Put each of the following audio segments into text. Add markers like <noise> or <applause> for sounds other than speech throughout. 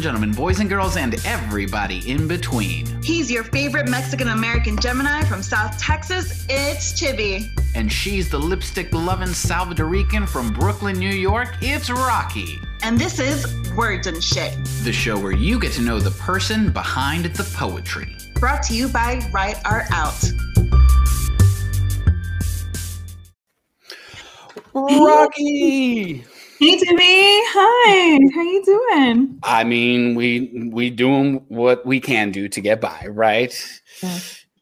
and gentlemen, boys and girls, and everybody in between. He's your favorite Mexican American Gemini from South Texas. It's Chibi. And she's the lipstick loving Salvadorican from Brooklyn, New York. It's Rocky. And this is Words and Shit, the show where you get to know the person behind the poetry. Brought to you by Write Art Out. Rocky! Hey Timmy, hi. How you doing? I mean, we we doing what we can do to get by, right? You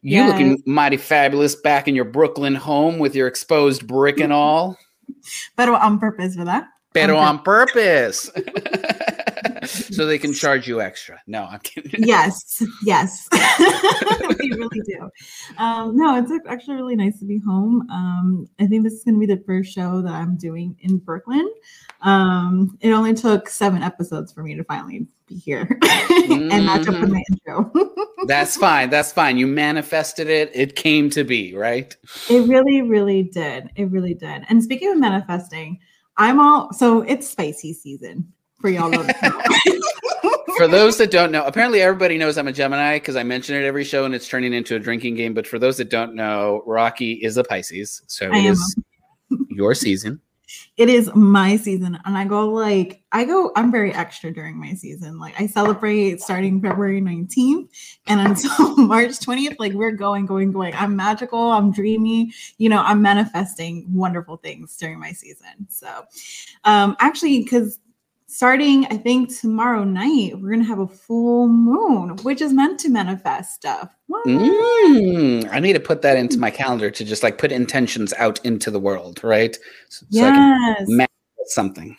yes. looking mighty fabulous back in your Brooklyn home with your exposed brick and <laughs> all. Pero on purpose, ¿verdad? Pero on purpose. <laughs> so they can charge you extra. No, I'm kidding. <laughs> Yes, yes, <laughs> we really do. Um, no, it's actually really nice to be home. Um, I think this is going to be the first show that I'm doing in Brooklyn. Um, it only took seven episodes for me to finally be here <laughs> and not to put my intro. That's fine. That's fine. You manifested it. It came to be, right? It really, really did. It really did. And speaking of manifesting, I'm all so it's spicy season for y'all. <laughs> for those that don't know, apparently everybody knows I'm a Gemini because I mention it every show and it's turning into a drinking game. But for those that don't know, Rocky is a Pisces, so it is your season it is my season and i go like i go i'm very extra during my season like i celebrate starting february 19th and until <laughs> march 20th like we're going going going i'm magical i'm dreamy you know i'm manifesting wonderful things during my season so um actually because starting i think tomorrow night we're gonna have a full moon which is meant to manifest stuff. Mm, i need to put that into my calendar to just like put intentions out into the world right? So, yes. so i can manifest something.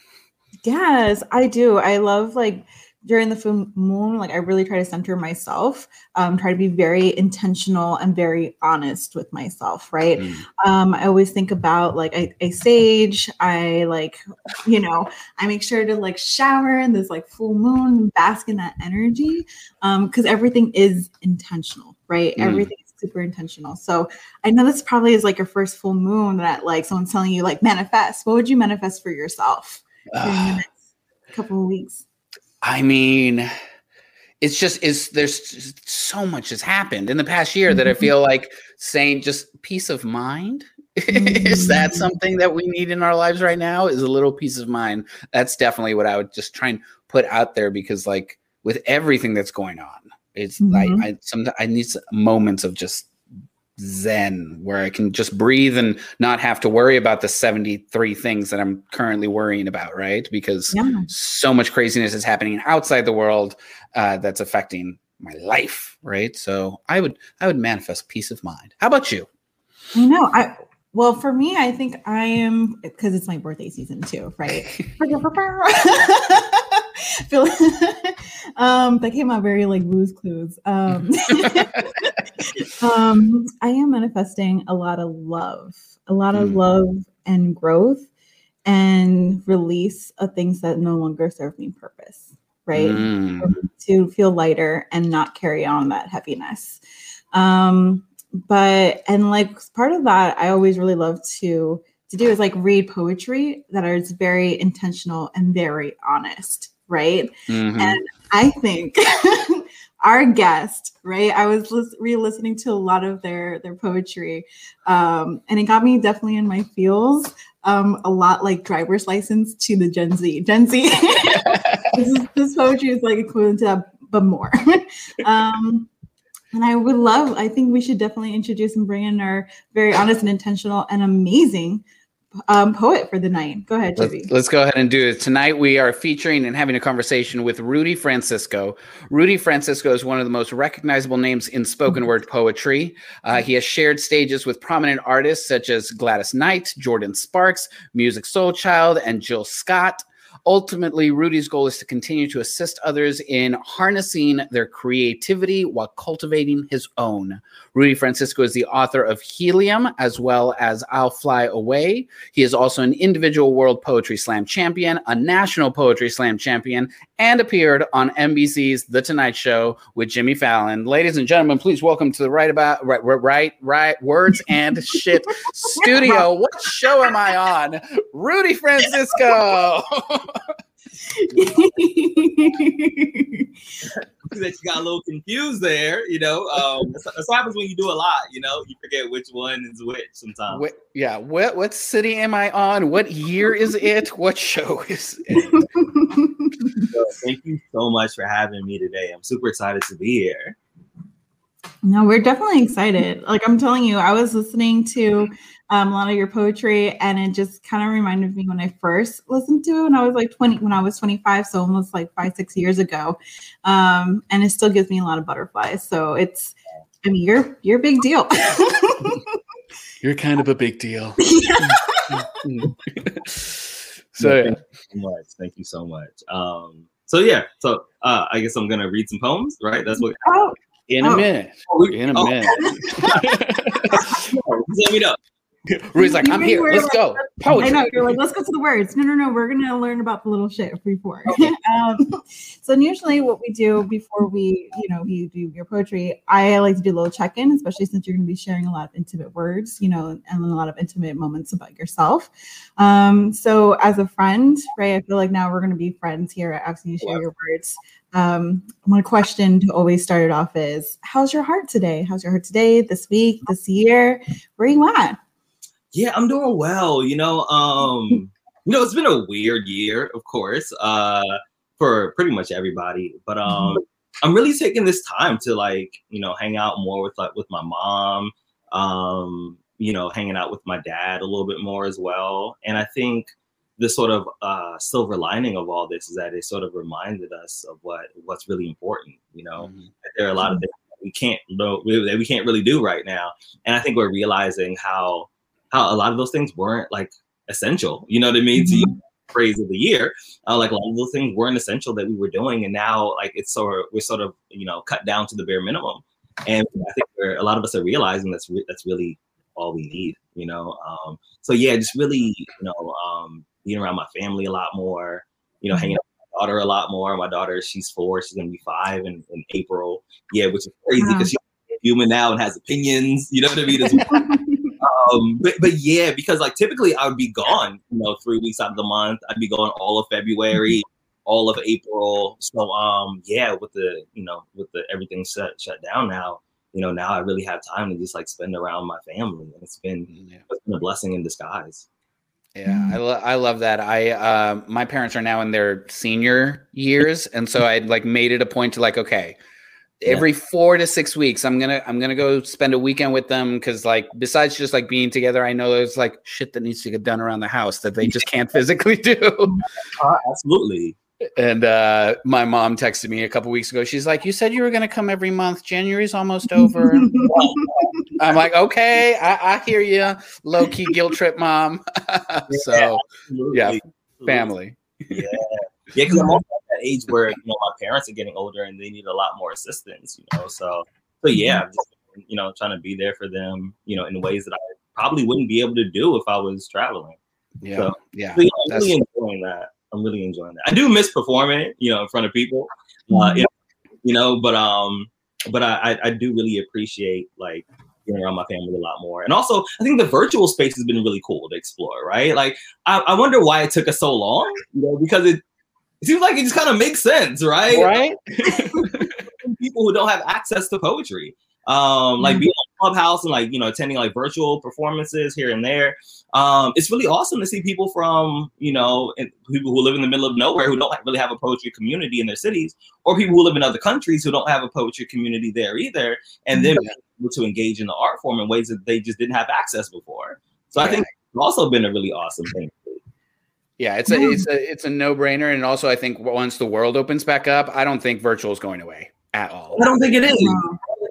Yes i do. I love like during the full moon, like I really try to center myself, um, try to be very intentional and very honest with myself, right? Mm. Um, I always think about like I, I sage, I like, you know, I make sure to like shower in this like full moon, bask in that energy, because um, everything is intentional, right? Mm. Everything is super intentional. So I know this probably is like your first full moon that like someone's telling you like manifest. What would you manifest for yourself uh, during the next couple of weeks? I mean, it's just is there's so much has happened in the past year that I mm-hmm. feel like saying just peace of mind. <laughs> is that mm-hmm. something that we need in our lives right now? Is a little peace of mind. That's definitely what I would just try and put out there because like with everything that's going on, it's mm-hmm. like I some I need moments of just zen where I can just breathe and not have to worry about the 73 things that I'm currently worrying about, right? Because yeah. so much craziness is happening outside the world uh, that's affecting my life, right? So I would I would manifest peace of mind. How about you? I know. I well, for me, I think I am because it's my birthday season too, right? <laughs> <laughs> <laughs> um that came out very like Blue's Clues um <laughs> um i am manifesting a lot of love a lot of mm. love and growth and release of things that no longer serve me purpose right mm. to feel lighter and not carry on that heaviness um but and like part of that i always really love to to do is like read poetry that is very intentional and very honest right? Mm-hmm. And I think <laughs> our guest, right? I was re-listening to a lot of their their poetry, um, and it got me definitely in my feels. Um, a lot like driver's license to the Gen Z. Gen Z. <laughs> this, is, this poetry is like equivalent to that, but more. <laughs> um, and I would love, I think we should definitely introduce and bring in our very honest and intentional and amazing um, poet for the night. Go ahead, let's, let's, go ahead and do it. Tonight, we are featuring and having a conversation with Rudy Francisco. Rudy Francisco is one of the most recognizable names in spoken word poetry. Uh, he has shared stages with prominent artists such as Gladys Knight, Jordin Sparks, Musiq Soulchild, and Jill Scott. Ultimately, Rudy's goal is to continue to assist others in harnessing their creativity while cultivating his own. Rudy Francisco is the author of Helium as well as I'll Fly Away. He is also an individual World Poetry Slam champion, a national Poetry Slam champion, and appeared on NBC's The Tonight Show with Jimmy Fallon. Ladies and gentlemen, please welcome to the Right About Right Right Right Words and Shit <laughs> Studio. What show am I on? Rudy Francisco. <laughs> that you got a little confused there. You know, um, that's, that's what happens when you do a lot. You know, you forget which one is which sometimes. What, yeah. What what city am I on? What year is it? What show is it? <laughs> So thank you so much for having me today. I'm super excited to be here. No, we're definitely excited. Like I'm telling you, I was listening to um, a lot of your poetry, and it just kind of reminded me when I first listened to it when I was like 20, when I was 25, so almost like five, six years ago. Um, and it still gives me a lot of butterflies. So it's, I mean, you're you're a big deal. <laughs> You're kind of a big deal. <laughs> <laughs> so yeah. thank you so much. Thank you so much. Um, so yeah, so uh, I guess I'm gonna read some poems, right? That's what. Oh. In a oh. minute. In a oh. minute. Let me know. <laughs> Rudy's like, I'm here. Let's like, go. Poetry. I know. You're like, let's go to the words. No, no, no. We're gonna learn about the little shit before. <laughs> um, so usually, what we do before we, you know, you do your poetry, I like to do a little check-in, especially since you're gonna be sharing a lot of intimate words, you know, and a lot of intimate moments about yourself. Um, so as a friend, right, I feel like now we're gonna be friends here after you share your words. Um, one question to always start it off is, how's your heart today? How's your heart today? This week? This year? Where are you at? Yeah, I'm doing well. You know, um, <laughs> you know, it's been a weird year, of course, uh, for pretty much everybody. But um, I'm really taking this time to like, you know, hang out more with like with my mom. Um, you know, hanging out with my dad a little bit more as well. And I think the sort of uh, silver lining of all this is that it sort of reminded us of what what's really important. You know, mm-hmm. there are a lot of things we can't know that we can't really do right now, and I think we're realizing how how a lot of those things weren't like essential. You know what I mean? Mm-hmm. To phrase of the year, uh, like a lot of those things weren't essential that we were doing, and now like it's sort of we're sort of you know cut down to the bare minimum. And I think a lot of us are realizing that's re- that's really all we need. You know, um, so yeah, just really you know um, being around my family a lot more. You know, hanging out with my daughter a lot more. My daughter, she's four. She's gonna be five in, in April. Yeah, which is crazy because she's human now and has opinions. You know what I mean? <laughs> um, but but yeah, because like typically I would be gone, you know, three weeks out of the month. I'd be gone all of February, mm-hmm. all of April. So um, yeah, with the you know with the everything shut shut down now, you know, now I really have time to just like spend around my family, and it's been yeah. it's been a blessing in disguise. Yeah, I, lo- I love that. I uh, my parents are now in their senior years, and so I like made it a point to like, okay, every four to six weeks i'm gonna i'm gonna go spend a weekend with them because like besides just like being together i know there's like shit that needs to get done around the house that they just can't physically do. <laughs> Uh, absolutely. And uh, my mom texted me a couple weeks ago. She's like you said you were gonna come every month. January's almost over. <laughs> I'm like okay i, I hear you low-key guilt trip mom. <laughs> So yeah, yeah family. Yeah yeah because i'm also at that age where you know my parents are getting older and they need a lot more assistance. You know, so so yeah, just, you know, trying to be there for them. You know, in ways that I probably wouldn't be able to do if I was traveling. Yeah, so, yeah, so, yeah I'm really enjoying that. I'm really enjoying that. I do miss performing, you know, in front of people. Uh, you, know, you know, but um, but I I do really appreciate like being around my family a lot more. And also, I think the virtual space has been really cool to explore, right? Like, I, I wonder why it took us so long, you know, because it it seems like it just kind of makes sense, right? Right. <laughs> People who don't have access to poetry, um, like mm-hmm. being on Clubhouse and like you know attending like virtual performances here and there. Um, it's really awesome to see people from you know people who live in the middle of nowhere who don't really have a poetry community in their cities, or people who live in other countries who don't have a poetry community there either, and then mm-hmm. able to engage in the art form in ways that they just didn't have access before. So I think it's also been a really awesome thing. Yeah, it's a it's a it's a no brainer, and also I think once the world opens back up, I don't think virtual is going away at all. I don't think it is.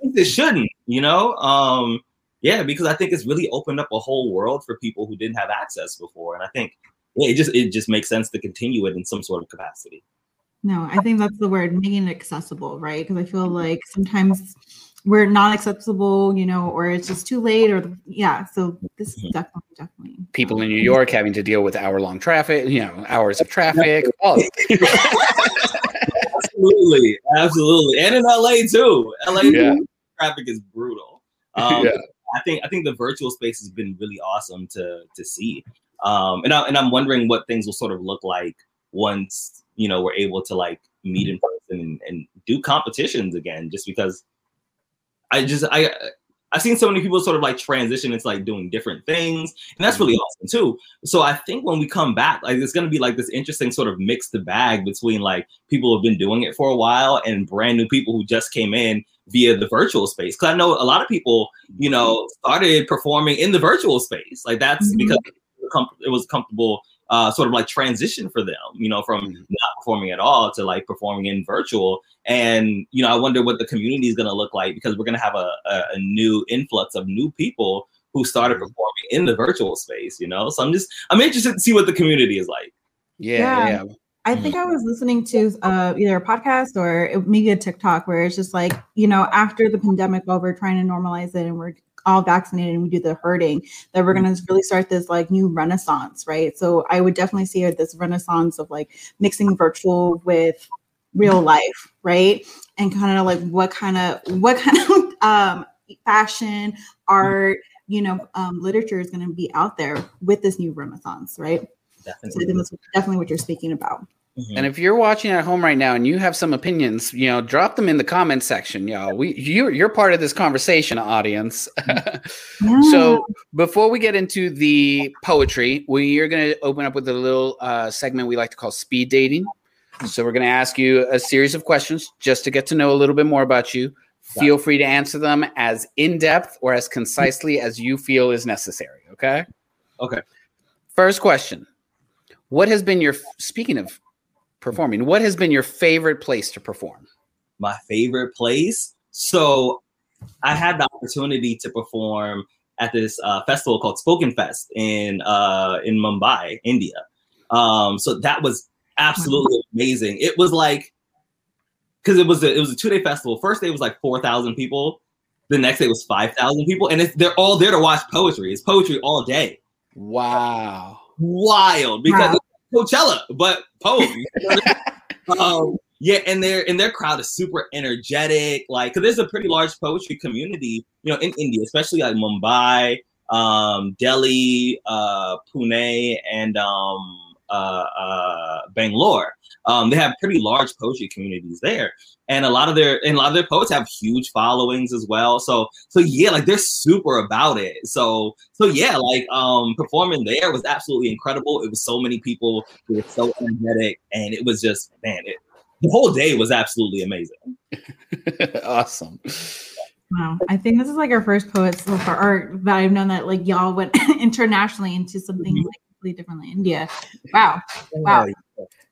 it shouldn't. You know, um, yeah, because I think it's really opened up a whole world for people who didn't have access before, and I think yeah, it just it just makes sense to continue it in some sort of capacity. No, I think that's the word, making it accessible, right? Because I feel like sometimes we're not acceptable, you know, or it's just too late, or yeah. So this is mm-hmm. definitely, definitely people in New York having to deal with hour long traffic, you know, hours of traffic. <laughs> absolutely, absolutely, and in LA too. LA yeah. traffic is brutal. Um, yeah. I think I think the virtual space has been really awesome to to see, um, and I, and I'm wondering what things will sort of look like once you know we're able to like meet in person and, and do competitions again. Just because I just I I've seen so many people sort of like transition into like doing different things, and that's really awesome too. So I think when we come back, like it's gonna be like this interesting sort of mixed bag between like people who've been doing it for a while and brand new people who just came in via the virtual space. Because I know a lot of people, you know, started performing in the virtual space. Like that's mm-hmm. because it was comfortable uh, sort of like transition for them, you know, from mm-hmm. not performing at all to like performing in virtual. And, you know, I wonder what the community is going to look like because we're going to have a, a, a, new influx of new people who started mm-hmm. performing in the virtual space, you know? So I'm just, I'm interested to see what the community is like. Yeah. yeah. yeah. I think I was listening to uh, either a podcast or maybe a TikTok where it's just like, you know, after the pandemic, while we're trying to normalize it and we're all vaccinated and we do the herding that we're going to really start this like new renaissance right? So i would definitely see this renaissance of like mixing virtual with real life right? And kind of like what kind of what kind of um fashion art you know um, literature is going to be out there with this new renaissance right? Definitely. so that's definitely what you're speaking about Mm-hmm. And if you're watching at home right now and you have some opinions, you know, drop them in the comment section, y'all. We you you're part of this conversation, audience. <laughs> yeah. So before we get into the poetry, we are going to open up with a little uh, segment we like to call speed dating. So we're going to ask you a series of questions just to get to know a little bit more about you. Feel free to answer them as in depth or as concisely as you feel is necessary. Okay. Okay. First question. What has been your speaking of performing. What has been your favorite place to perform? My favorite place. So I had the opportunity to perform at this uh, festival called Spoken Fest in uh, in Mumbai, India. Um, so that was absolutely amazing. It was like because it was a, it was a two day festival. First day was like four thousand people. The next day was five thousand people, and they're all there to watch poetry. It's poetry all day. Wow, wild because wow. Coachella, but poem. <laughs> um, yeah, and their and their crowd is super energetic. Like, cause there's a pretty large poetry community, you know, in India, especially like Mumbai, um, Delhi, uh, Pune, and um, uh, uh, Bangalore. Um, they have pretty large poetry communities there, and a lot of their and a lot of their poets have huge followings as well. So so yeah, like they're super about it. So so yeah, like um, performing there was absolutely incredible. It was so many people who were so energetic, and it was just man, it, the whole day was absolutely amazing. <laughs> awesome. Wow, I think this is like our first poets so far, or that I've known that like y'all went <laughs> internationally into something mm-hmm. like completely differently India. Wow. Wow.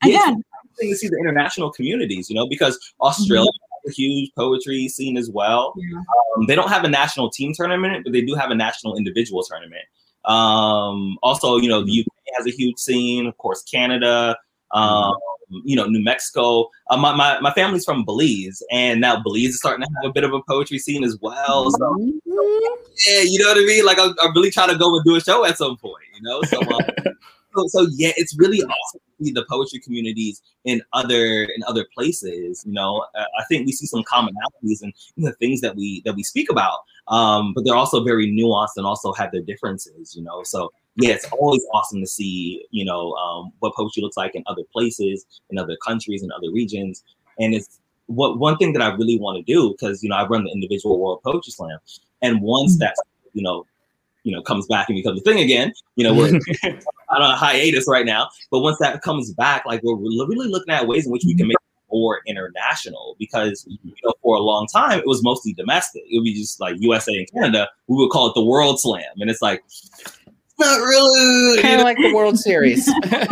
Again, to see the international communities, you know, because Australia mm-hmm. has a huge poetry scene as well. Yeah. Um, they don't have a national team tournament, but they do have a national individual tournament. Um, also, you know, the UK has a huge scene, of course, Canada, um, you know, New Mexico. Uh, my, my, my family's from Belize, and now Belize is starting to have a bit of a poetry scene as well. So, mm-hmm. yeah, you know what I mean? Like, I'm, I'm, really trying to go and do a show at some point, you know? So, um, <laughs> so, so, yeah, it's really awesome to see the poetry communities in other in other places. You know, uh, I think we see some commonalities and the things that we that we speak about, um, but they're also very nuanced and also have their differences. You know, so yeah, it's always awesome to see, you know, um, what poetry looks like in other places, in other countries, in other regions. And it's what one thing that I really want to do because you know I run the individual World Poetry Slam, and once mm-hmm. that you know, you know, comes back and becomes a thing again, you know, we're <laughs> <laughs> on a hiatus right now. But once that comes back, like we're really looking at ways in which we can make it more international because you know for a long time it was mostly domestic. It would be just like USA and Canada. We would call it the World Slam, and it's like not really. Kind of like the World Series. <laughs> yeah,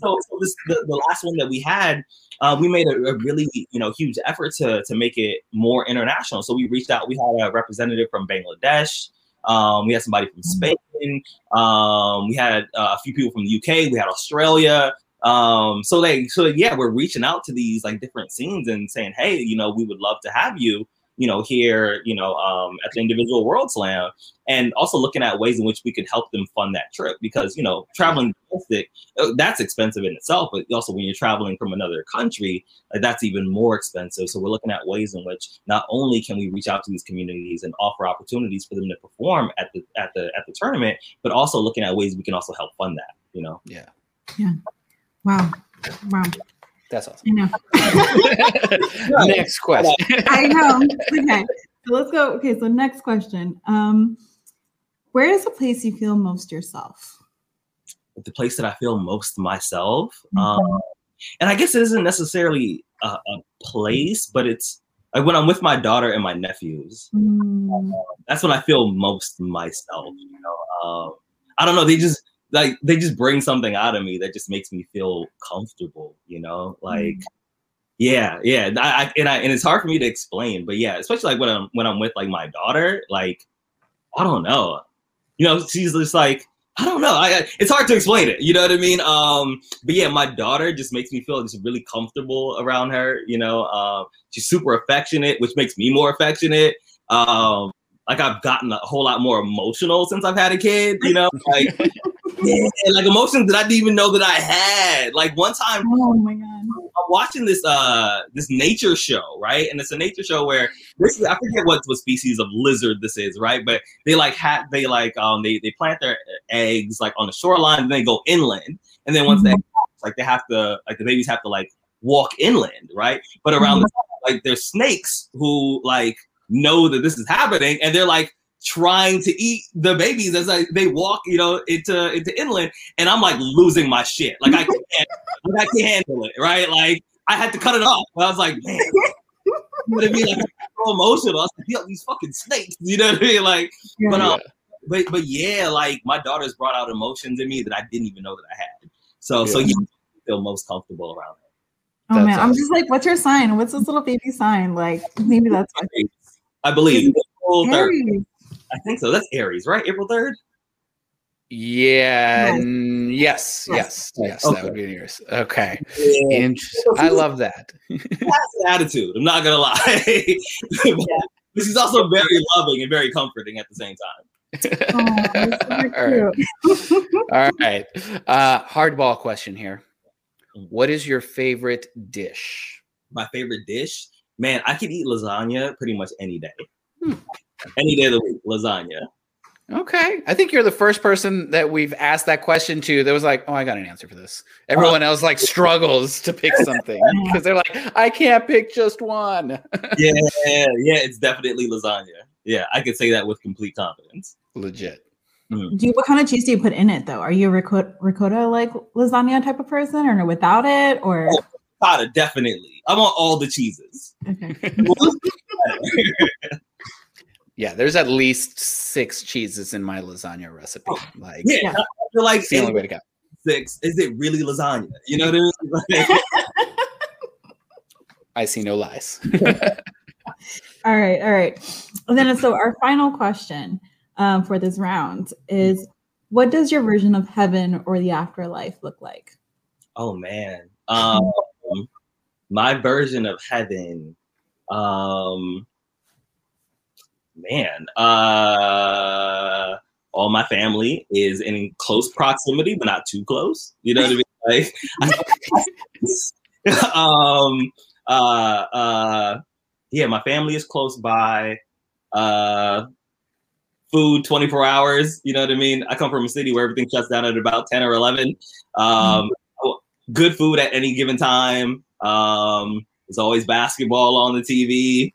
so, so this, the, the last one that we had, uh, we made a, a, really you know huge effort to to make it more international. So we reached out. We had a representative from Bangladesh. Um, we had somebody from Spain. Um, we had uh, a few people from the UK. We had Australia. Um, so they so yeah, we're reaching out to these like different scenes and saying, hey, you know, we would love to have you you know, here, you know, um, at the individual World Slam, and also looking at ways in which we could help them fund that trip because you know, traveling domestic, uh, that's expensive in itself, but also when you're traveling from another country, like, that's even more expensive. So we're looking at ways in which not only can we reach out to these communities and offer opportunities for them to perform at the at the at the tournament, but also looking at ways we can also help fund that. You know? Yeah. Yeah. Wow. Wow. That's awesome. I know. <laughs> Next question. I know. Okay. So let's go. Okay. So next question. Um, where is the place you feel most yourself? the place that I feel most myself. Mhm. Um, and I guess it isn't necessarily a, a place, but it's like when I'm with my daughter and my nephews. Mm, That's when I feel most myself. You know, um, I don't know. They just like they just bring something out of me that just makes me feel comfortable. You know, like. Yeah, yeah, I, I, and I and it's hard for me to explain, but yeah, especially like when I'm when I'm with like my daughter, like I don't know, you know, she's just like I don't know. I, it's hard to explain it. You know what I mean? Um, but yeah, my daughter just makes me feel just really comfortable around her. You know, um, she's super affectionate, which makes me more affectionate. Um, like I've gotten a whole lot more emotional since I've had a kid. You know, <laughs> like yeah, like emotions that I didn't even know that I had. Like one time, Oh my god. I'm watching this uh this nature show, right? And it's a nature show where this is I forget what what species of lizard this is, right? But they like have they like um they they plant their eggs like on the shoreline and they go inland, and then once they like they have to like the babies have to like walk inland, right? But around the like there's snakes who like know that this is happening, and they're like trying to eat the babies as like they walk, you know, into into inland, and I'm like losing my shit. Like I can't, I can't handle it, right? Like I had to cut it off. I was like, man, you what I mean? Like I'm so emotional. I was like, yo, these fucking snakes, you know what I mean? Like, but um, but but yeah, like my daughter's brought out emotions in me that I didn't even know that I had. So so Yeah. yeah, I feel most comfortable around her. Oh That's man, I'm just like, what's your sign? What's this little baby sign? Like maybe that's why. I believe. April 3rd. Aries. I think so. That's Aries, right? April 3rd? Yeah. Yes. n- Yes. Yes. Yes. Yes. Okay. That would be yours. Okay. Yeah. Interesting. I love that. <laughs> attitude. I'm not gonna lie. <laughs> But she's also very loving and very comforting at the same time. Oh, <laughs> that's super All cute. All right. Uh, hardball question here. What is your favorite dish? My favorite dish, man, I could eat lasagna pretty much any day. Hmm. Any day of the week, lasagna. Okay. I think you're the first person that we've asked that question to that was like, oh, I got an answer for this. Everyone else like struggles to pick something <laughs> because they're like, I can't pick just one. Yeah, yeah, it's definitely lasagna. Yeah, I could say that with complete confidence. Legit. Mm. Do you, what kind of cheese do you put in it though? Are you a ricotta, ricotta like lasagna type of person, or without it, or Oh. Cotta, definitely. I want all the cheeses. okay? <laughs> Yeah, there's at least six cheeses in my lasagna recipe. Like, Yeah, Yeah. I feel like it's the only way to go. six, is it really lasagna? You know what I mean? <laughs> Like, I see no lies. <laughs> All right, all right. And then so our final question um, for this round is, what does your version of heaven or the afterlife look like? Oh man. Um my version of heaven. Um man. Uh all my family is in close proximity, but not too close. You know what I mean? <laughs> Like <laughs> um uh uh yeah, my family is close by. Uh food 24 hours. You know what I mean? I come from a city where everything shuts down at about 10 or 11. Um, good food at any given time. Um, there's always basketball on the TV.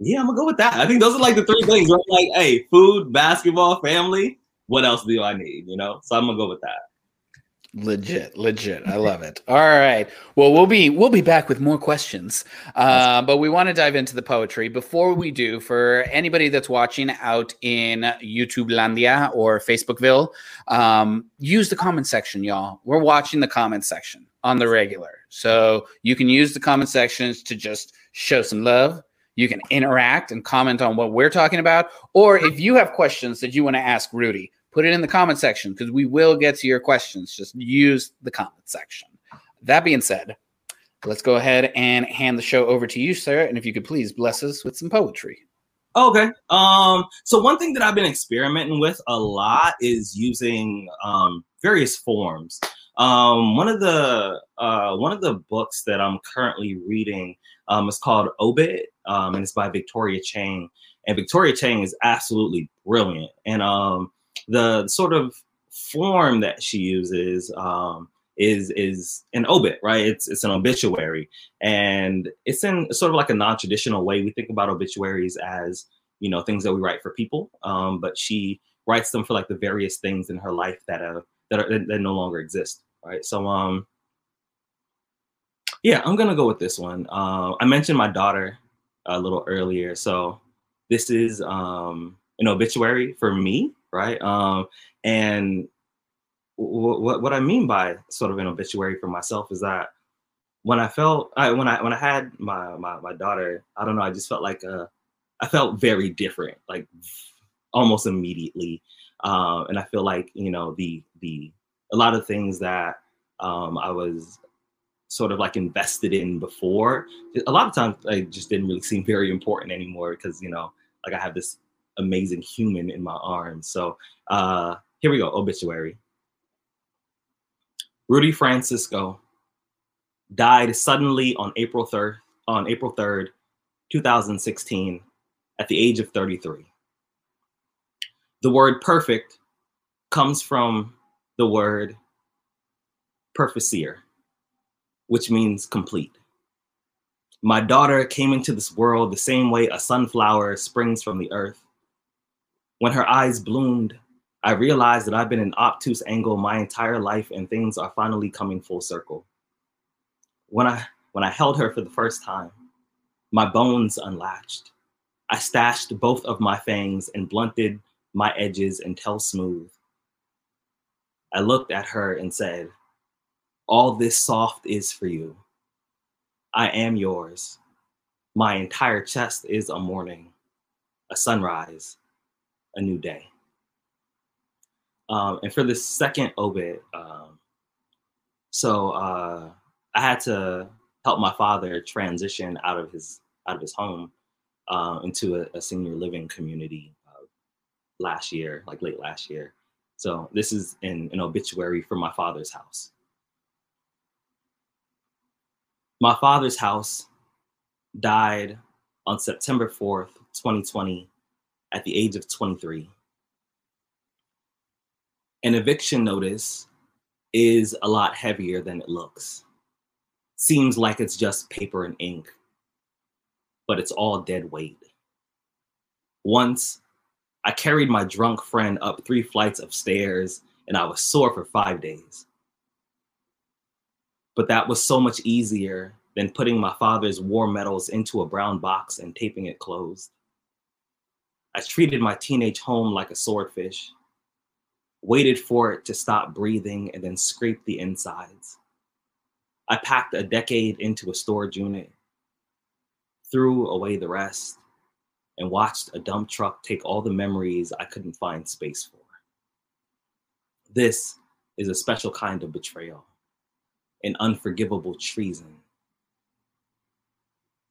Yeah, I'm gonna go with that. I think those are like the three things. Right? Like, hey, food, basketball, family. What else do I need? You know, so I'm gonna go with that. legit, legit. I love it. All right. Well, we'll be we'll be back with more questions, uh, but we want to dive into the poetry. Before we do, for anybody that's watching out in YouTube Landia or Facebookville, um, use the comment section, y'all. We're watching the comment section on the regular, so you can use the comment sections to just show some love. You can interact and comment on what we're talking about, or if you have questions that you want to ask Rudy, put it in the comment section because we will get to your questions. Just use the comment section. That being said, let's go ahead and hand the show over to you, sir. And if you could please bless us with some poetry. Okay. Um, so one thing that I've been experimenting with a lot is using um, various forms. Um, one of the uh, one of the books that I'm currently reading um, is called Obit, um, and it's by Victoria Chang. And Victoria Chang is absolutely brilliant. And um, the sort of form that she uses um, is is an obit, right? It's it's an obituary, and it's in sort of like a non-traditional way. We think about obituaries as you know things that we write for people, um, but she writes them for like the various things in her life that uh that are that no longer exist, right? So um, yeah, I'm gonna go with this one. Uh, I mentioned my daughter a little earlier, so this is um an obituary for me, right? Um, and what what I mean by sort of an obituary for myself is that when I felt I, when I when I had my, my my daughter, I don't know, I just felt like uh, I felt very different, like almost immediately, uh, and I feel like you know the the a lot of things that um, I was sort of like invested in before. A lot of times, I just didn't really seem very important anymore because you know, like I have this amazing human in my arms. So uh, here we go, obituary. Rudy Francisco died suddenly on April 3rd, on April 3rd, 2016, at the age of 33. The word perfect comes from the word perficere, which means complete. My daughter came into this world the same way a sunflower springs from the earth. When her eyes bloomed, I realized that I've been an obtuse angle my entire life and things are finally coming full circle. When I when I held her for the first time, my bones unlatched. I stashed both of my fangs and blunted my edges until smooth. I looked at her and said, All this soft is for you. I am yours. My entire chest is a morning, a sunrise, a new day. Um, and for the second obit, um, so uh, I had to help my father transition out of his out of his home uh, into a, a, senior living community uh, last year, like late last year. So this is an, obituary for my father's house. My father's house died on September 4th, 2020, at the age of 23 an eviction notice is a lot heavier than it looks. Seems like it's just paper and ink, but it's all dead weight. Once, I carried my drunk friend up three flights of stairs and I was sore for five days. But that was so much easier than putting my father's war medals into a brown box and taping it closed. I treated my teenage home like a swordfish waited for it to stop breathing, and then scraped the insides. I packed a decade into a storage unit, threw away the rest, and watched a dump truck take all the memories I couldn't find space for. This is a special kind of betrayal, an unforgivable treason.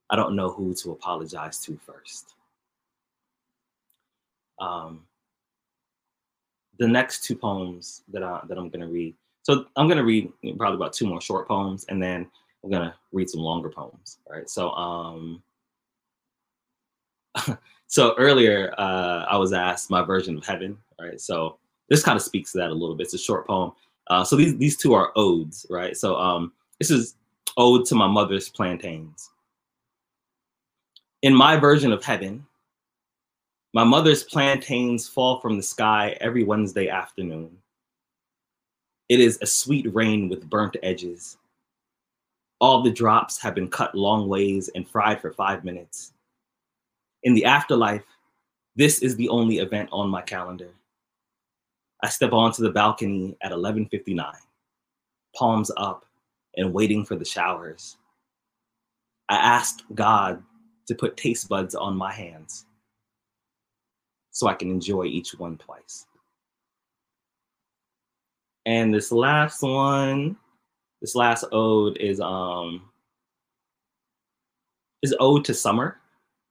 I don't know who to apologize to first. Um, the next two poems that I that I'm gonna read. So I'm gonna read probably about two more short poems, and then we're gonna read some longer poems. All right. So um, <laughs> so earlier uh, I was asked my version of heaven. Right. So this kind of speaks to that a little bit. It's a short poem. Uh, so these these two are odes, right? So um, this is ode to my mother's plantains. In my version of heaven, my mother's plantains fall from the sky every Wednesday afternoon. It is a sweet rain with burnt edges. All the drops have been cut long ways and fried for five minutes. In the afterlife, this is the only event on my calendar. I step onto the balcony at 11:59, palms up and waiting for the showers. I asked God to put taste buds on my hands so I can enjoy each one twice. And this last one, this last ode is um is ode to summer.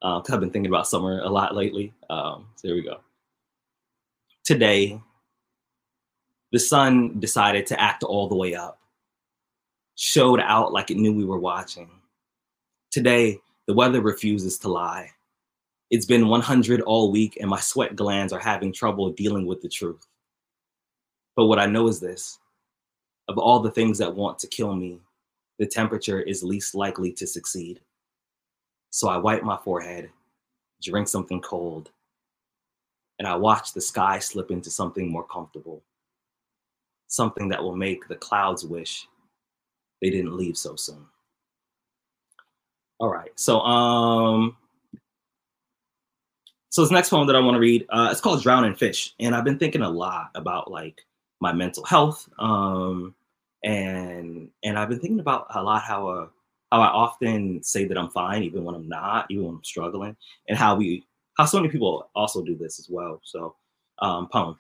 Uh, I've been thinking about summer a lot lately. Um, so here we go. Today, the sun decided to act all the way up, showed out like it knew we were watching. Today, the weather refuses to lie. It's been 100 all week, and my sweat glands are having trouble dealing with the truth. But what I know is this of all the things that want to kill me, the temperature is least likely to succeed. So I wipe my forehead, drink something cold, and I watch the sky slip into something more comfortable, something that will make the clouds wish they didn't leave so soon. All right, so um, so this next poem that I want to read, uh, it's called "Drowning Fish," and I've been thinking a lot about like my mental health, um, and and I've been thinking about a lot how uh, how I often say that I'm fine even when I'm not, even when I'm struggling, and how we how so many people also do this as well. So, um, poem.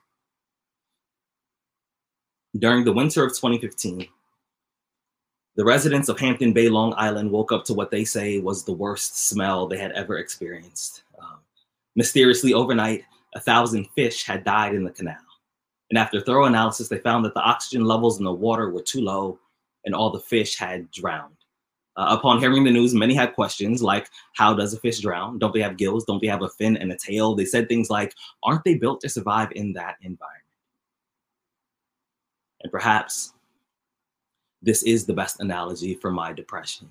During the winter of 2015, the residents of Hampton Bay, Long Island woke up to what they say was the worst smell they had ever experienced. Um, mysteriously, overnight, a thousand fish had died in the canal. And after thorough analysis, they found that the oxygen levels in the water were too low and all the fish had drowned. Uh, upon hearing the news, many had questions like, How does a fish drown? Don't they have gills? Don't they have a fin and a tail? They said things like, Aren't they built to survive in that environment? And perhaps this is the best analogy for my depression.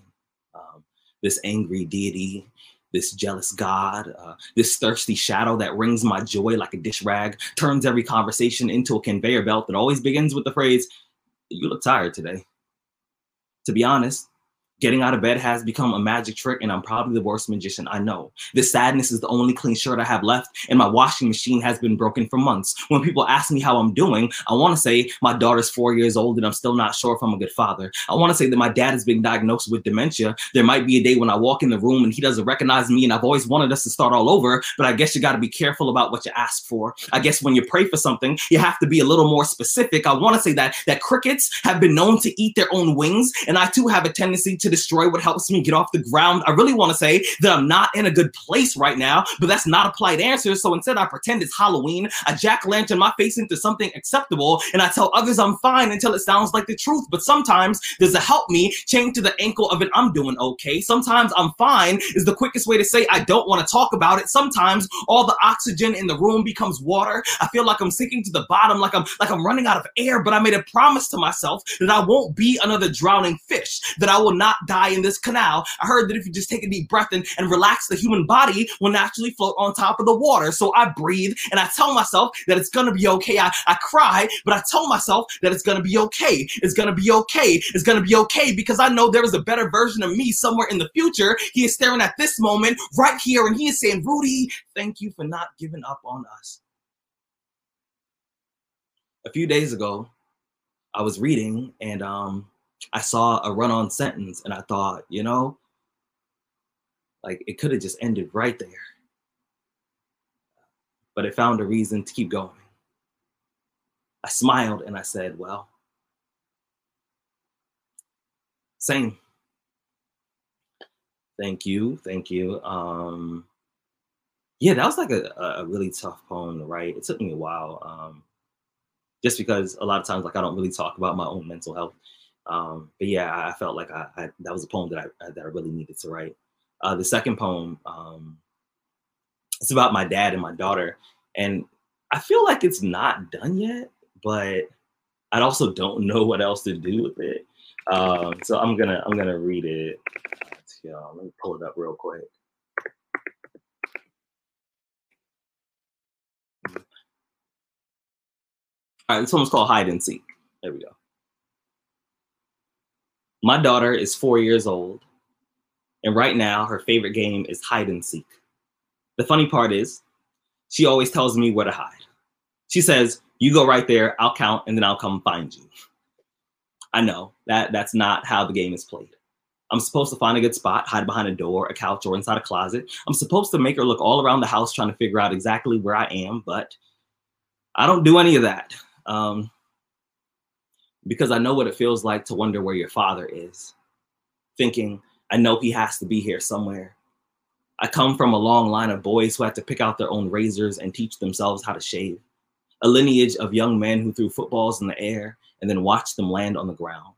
Um, this angry deity, this jealous God, uh, this thirsty shadow that wrings my joy like a dish rag, turns every conversation into a conveyor belt that always begins with the phrase, You look tired today. To be honest, Getting out of bed has become a magic trick, and I'm probably the worst magician I know. This sadness is the only clean shirt I have left, and my washing machine has been broken for months. When people ask me how I'm doing, I want to say my daughter's four years old and I'm still not sure if I'm a good father. I want to say that my dad has been diagnosed with dementia. There might be a day when I walk in the room and he doesn't recognize me, and I've always wanted us to start all over, but I guess you got to be careful about what you ask for. I guess when you pray for something, you have to be a little more specific. I want to say that that crickets have been known to eat their own wings, and I too have a tendency to destroy what helps me get off the ground. I really want to say that I'm not in a good place right now, but that's not a polite answer. So instead, I pretend it's Halloween. I jack lantern my face into something acceptable, and I tell others I'm fine until it sounds like the truth. But sometimes there's a help me chained to the ankle of an I'm doing okay. Sometimes I'm fine is the quickest way to say I don't want to talk about it. Sometimes all the oxygen in the room becomes water. I feel like I'm sinking to the bottom, like I'm like I'm running out of air. But I made a promise to myself that I won't be another drowning fish, that I will not die in this canal. I heard that if you just take a deep breath and, and relax, the human body will naturally float on top of the water. So I breathe and I tell myself that it's gonna be okay. I, I cry, but I tell myself that it's gonna be okay. It's gonna be okay. It's gonna be okay because I know there is a better version of me somewhere in the future. He is staring at this moment right here and he is saying, Rudy, thank you for not giving up on us. A few days ago, I was reading and um, I saw a run on sentence and I thought, you know, like it could have just ended right there. But it found a reason to keep going. I smiled and I said, well, same. Thank you. Thank you. Um, yeah, that was like a, a really tough poem to write. It took me a while. Um, just because a lot of times like I don't really talk about my own mental health. Um, but yeah, I felt like I, I, that was a poem that I that I really needed to write. Uh, the second poem, um, it's about my dad and my daughter, and I feel like it's not done yet, but I also don't know what else to do with it. Um, so I'm gonna I'm gonna read it. Let me pull it up real quick. All right, this one's called Hide and Seek. There we go. My daughter is four years old, and right now her favorite game is hide and seek. The funny part is, she always tells me where to hide. She says, "You go right there, I'll count, and then I'll come find you." I know that that's not how the game is played. I'm supposed to find a good spot, hide behind a door, a couch, or inside a closet. I'm supposed to make her look all around the house trying to figure out exactly where I am, but I don't do any of that. Um, because I know what it feels like to wonder where your father is, thinking, I know he has to be here somewhere. I come from a long line of boys who had to pick out their own razors and teach themselves how to shave, a lineage of young men who threw footballs in the air and then watched them land on the ground.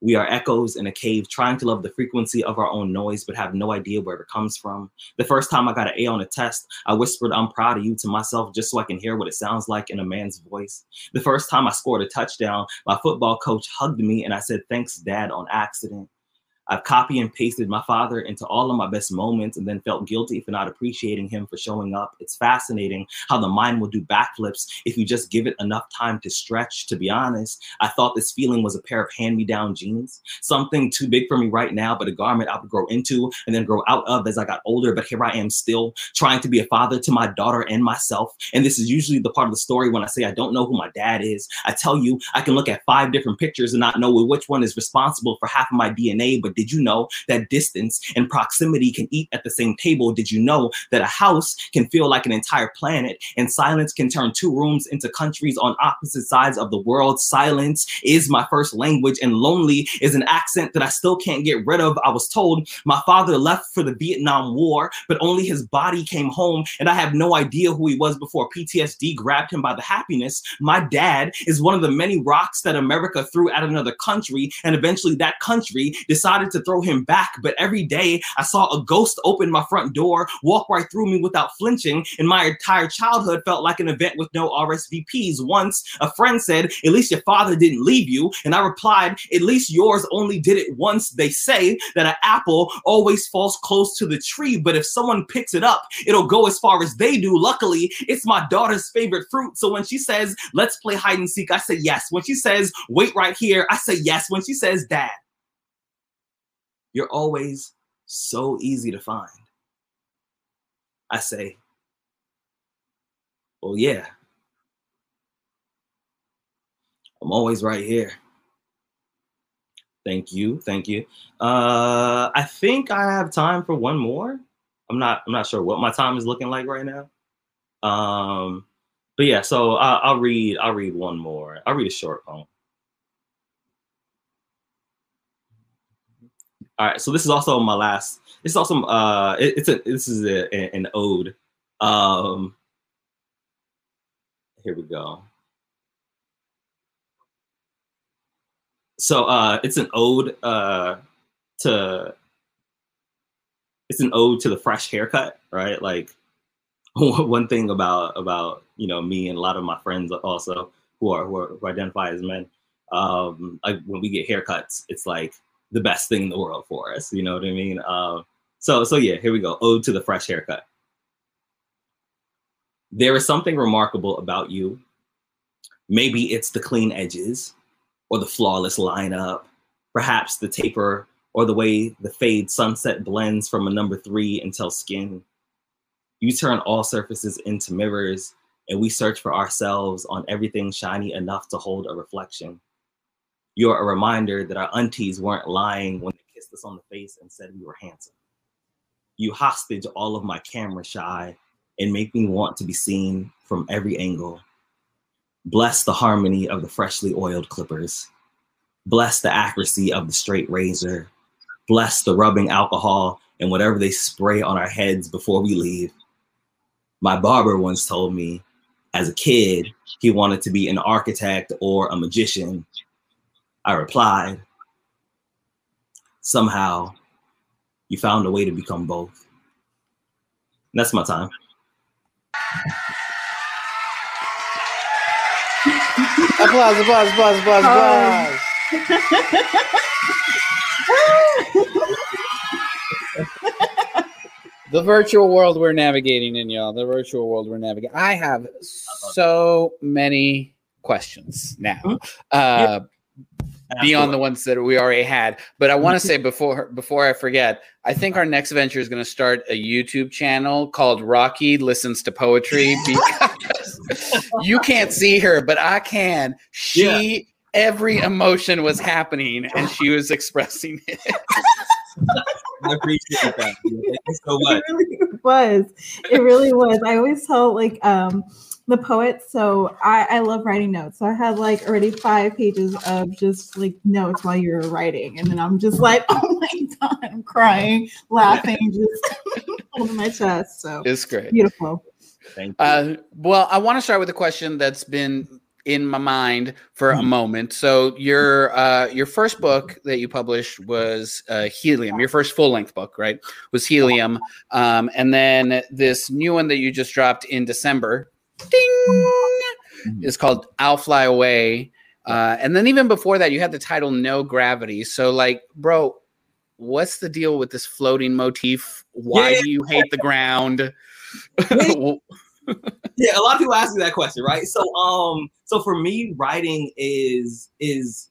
We are echoes in a cave trying to love the frequency of our own noise, but have no idea where it comes from. The first time I got an A on a test, I whispered, I'm proud of you to myself just so I can hear what it sounds like in a man's voice. The first time I scored a touchdown, my football coach hugged me and I said, Thanks, Dad, on accident. I've copy and pasted my father into all of my best moments and then felt guilty for not appreciating him for showing up. It's fascinating how the mind will do backflips if you just give it enough time to stretch. To be honest, I thought this feeling was a pair of hand me down jeans, something too big for me right now, but a garment I would grow into and then grow out of as I got older. But here I am still trying to be a father to my daughter and myself. And this is usually the part of the story when I say I don't know who my dad is. I tell you, I can look at five different pictures and not know which one is responsible for half of my DNA, but did you know that distance and proximity can eat at the same table? Did you know that a house can feel like an entire planet and silence can turn two rooms into countries on opposite sides of the world? Silence is my first language, and lonely is an accent that I still can't get rid of. I was told my father left for the Vietnam War, but only his body came home, and I have no idea who he was before PTSD grabbed him by the happiness. My dad is one of the many rocks that America threw at another country, and eventually that country decided to throw him back, but every day I saw a ghost open my front door, walk right through me without flinching, and my entire childhood felt like an event with no RSVPs. Once a friend said, At least your father didn't leave you. And I replied, At least yours only did it once. They say that an apple always falls close to the tree, but if someone picks it up, it'll go as far as they do. Luckily, it's my daughter's favorite fruit. So when she says, Let's play hide and seek, I say yes. When she says, Wait right here, I say yes. When she says, Dad, you're always so easy to find. I say, Well, yeah. I'm always right here. Thank you. Thank you. Uh, I think I have time for one more. I'm not. I'm not sure what my time is looking like right now. Um, but yeah. So I, I'll read. I'll read one more. I'll read a short poem. All right, so this is also my last. This is also uh, it, it's a this is a, an ode. Um, here we go. So uh, it's an ode uh, to. It's an ode to the fresh haircut, right? Like <laughs> one thing about about you know me and a lot of my friends also who are who, are, who identify as men. Um, like when we get haircuts, it's like the best thing in the world for us. You know what I mean? Uh, so so yeah, here we go. Ode to the fresh haircut. There is something remarkable about you. Maybe it's the clean edges, or the flawless lineup, perhaps the taper, or the way the fade sunset blends from a number three until skin. You turn all surfaces into mirrors, and we search for ourselves on everything shiny enough to hold a reflection. You're a reminder that our aunties weren't lying when they kissed us on the face and said we were handsome. You hostage all of my camera shy and make me want to be seen from every angle. Bless the harmony of the freshly oiled clippers. Bless the accuracy of the straight razor. Bless the rubbing alcohol and whatever they spray on our heads before we leave. My barber once told me as a kid, he wanted to be an architect or a magician I replied, somehow you found a way to become both. And that's my time. applause, applause, applause, applause, applause. the virtual world we're navigating in, y'all. The virtual world we're navigating. I have so many questions now. Uh, beyond the ones that we already had. But I want to mm-hmm. say before before I forget, I think our next venture is going to start a YouTube channel called Rocky Listens to Poetry <laughs> because you can't see her, but I can. She yeah. every emotion was happening and she was expressing it. <laughs> I appreciate that. Thank you so <laughs> much. It really was. It really was. I always tell like um the poet. So I, I love writing notes. So I had like already five pages of just like notes while you were writing. And then I'm just like, <laughs> oh my God, I'm crying, laughing, <laughs> just holding my chest. So it's great. Beautiful. Thank you. Uh, well, I want to start with a question that's been in my mind for a Mhm. moment. So your uh, your first book that you published was uh, Helium. Your first full length book, right? Was Helium, um, and then this new one that you just dropped in December, ding, Mhm. is called "I'll Fly Away." Uh, and then even before that, you had the title "No Gravity." So, like, bro, what's the deal with this floating motif? Why Yeah. do you hate the ground? <laughs> yeah, a lot of people ask me that question, right? So, um, so for me, writing is is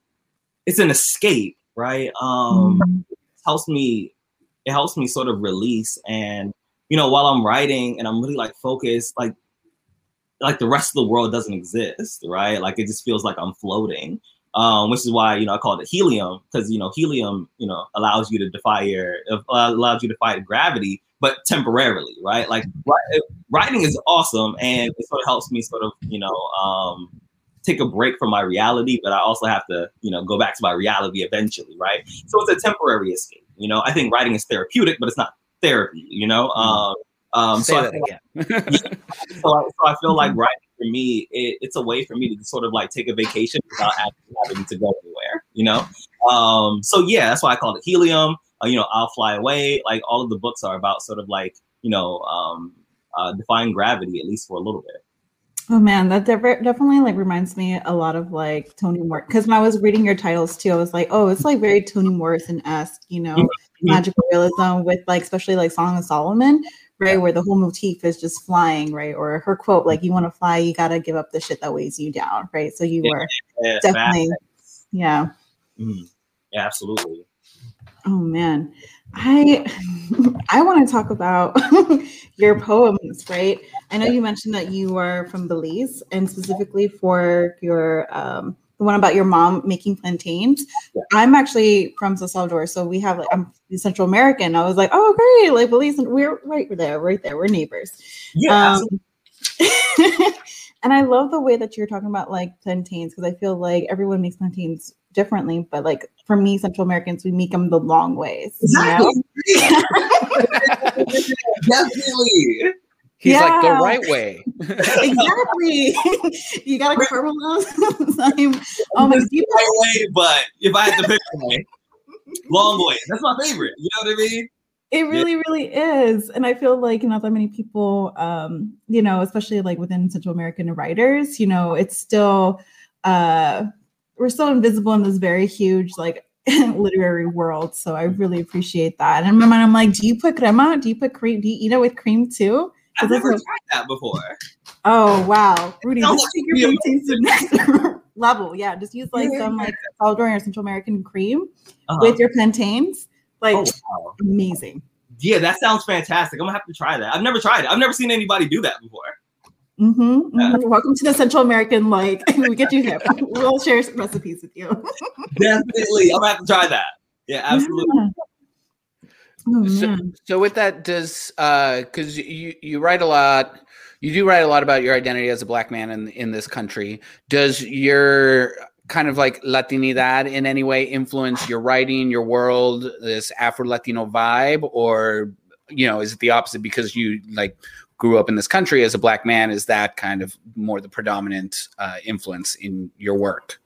it's an escape, right? Um, Mhm. helps me it helps me sort of release and you know while i'm writing and i'm really like focused like like the rest of the world doesn't exist right like it just feels like i'm floating um which is why you know i call it helium because you know helium you know allows you to defy your uh, allows you to fight gravity but temporarily right like writing is awesome and it sort of helps me sort of you know um take a break from my reality, but I also have to, you know, go back to my reality eventually, right? So it's a temporary escape. You know, I think writing is therapeutic, but it's not therapy. You know, um, um, Say so, I that feel again. like, <laughs> so, I, so I feel like writing for me, it, it's a way for me to sort of like take a vacation without actually having to go anywhere. You know, um, so yeah, that's why I call it helium. Uh, you know, I'll fly away. Like all of the books are about sort of like you know um, uh, defying gravity, at least for a little bit. Oh man, that de- definitely like reminds me a lot of like Toni Morrison. Because when I was reading your titles too, I was like, oh, it's like very Toni Morrison esque, you know, magical realism with like especially like Song of Solomon, right, where the whole motif is just flying, right, or her quote like, "You want to fly, you gotta give up the shit that weighs you down," right. So you Yeah, were Yeah, definitely, yeah. Mhm. Yeah, absolutely. Oh man, I <laughs> I want to talk about <laughs> your poems, right? I know you mentioned that you are from Belize, and specifically for your um, the one about your mom making plantains. I'm actually from El Salvador, so we have like I'm Central American. I was like, oh great, like Belize, and we're right there, right there, we're neighbors. Yeah, Um, <laughs> and I love the way that you're talking about like plantains because I feel like everyone makes plantains differently, but like for me, Central Americans, we make them the long ways. you know? <laughs> Definitely. He's like the right way. exactly. <laughs> you gotta caramelize. Same. <laughs> oh my right way, but if I had to pick one, long way. That's my favorite. You know what I mean? It really, really is. And I feel like not that many people, um, you know, especially like within Central American writers, you know, it's still uh we're still invisible in this very huge like <laughs> literary world. So I really appreciate that. And in my mind, I'm like, do you put crema? Do you put cream? Do you eat it with cream too? I've never tried that before. Oh wow, Rudy, just take your real- to the next level. Yeah, just use like Yeah. some like Salvadorian or Central American cream Uh-huh. with your plantains. Like Oh, wow. amazing. Yeah, that sounds fantastic. I'm gonna have to try that. I've never tried it. I've never seen anybody do that before. Mm-hmm, mhm. Welcome to the Central American. Like <laughs> we get you hip. We'll share some recipes with you. <laughs> Definitely, I'm gonna have to try that. Yeah, absolutely. Yeah. Oh So, so with that, does uh, because you you write a lot, you do write a lot about your identity as a black man in in this country. Does your kind of like Latinidad in any way influence your writing, your world, this Afro Latino vibe, or you know, is it the opposite because you like grew up in this country as a black man? Is that kind of more the predominant uh, influence in your work?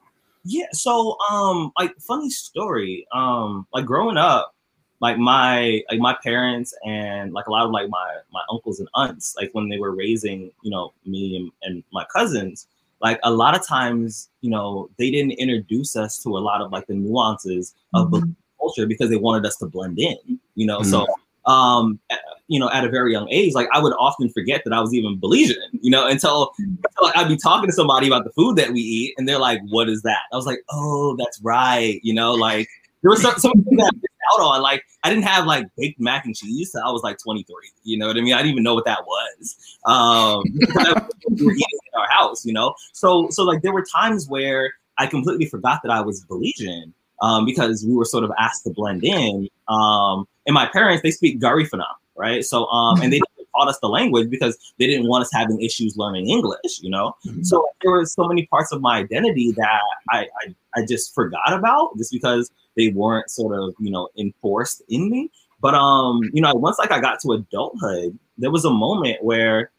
Yeah, so um like funny story. Um like growing up, like my like my parents and like a lot of like my my uncles and aunts, like when they were raising, you know, me and, and my cousins, like a lot of times, you know, they didn't introduce us to a lot of like the nuances of Mhm. Culture because they wanted us to blend in, you know. So um a- you know, at a very young age, like I would often forget that I was even Belizean, you know, until until I'd be talking to somebody about the food that we eat, and they're like, "What is that?" I was like, "Oh, that's right," you know, like there was some, some that I missed out on. Like I didn't have like baked mac and cheese. I was like 23. You know what I mean? I didn't even know what that was. Um, <laughs> we were eating in our house, you know. So so like there were times where I completely forgot that I was Belizean um, because we were sort of asked to blend in. Um, and my parents they speak Garifuna, right? So um, and they <laughs> taught us the language because they didn't want us having issues learning English, you know. So there were so many parts of my identity that I, I I just forgot about just because they weren't sort of you know enforced in me. But um, you know, once like I got to adulthood, there was a moment where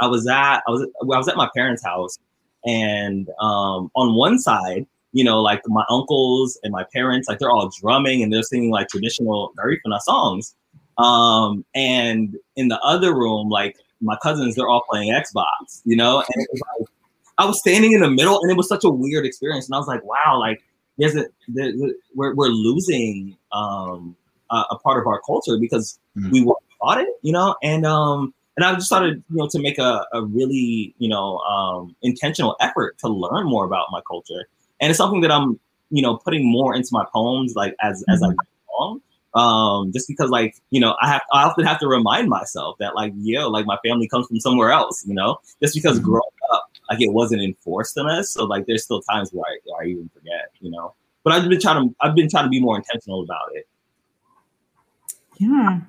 I was at I was I was at my parents' house, and um, on one side, you know, like my uncles and my parents, like they're all drumming and they're singing like traditional Garifuna songs. Um, and in the other room, like my cousins, they're all playing Xbox, you know, and it was like I was standing in the middle, and it was such a weird experience. And I was like, wow, like there's a we're we're losing um a, a, part of our culture because mm-hmm. we were taught it, you know, and um and I just started, you know, to make a, a really, you know, um, intentional effort to learn more about my culture. And it's something that I'm, you know, putting more into my poems, like as mm-hmm. as I go along. Um, just because, like, you know, I have I often have to remind myself that, like, yo, like my family comes from somewhere else, you know, just because mm-hmm. growing up, like it wasn't enforced on us. So like, there's still times where I, where I even forget, you know. But I've been trying to I've been trying to be more intentional about it. Yeah,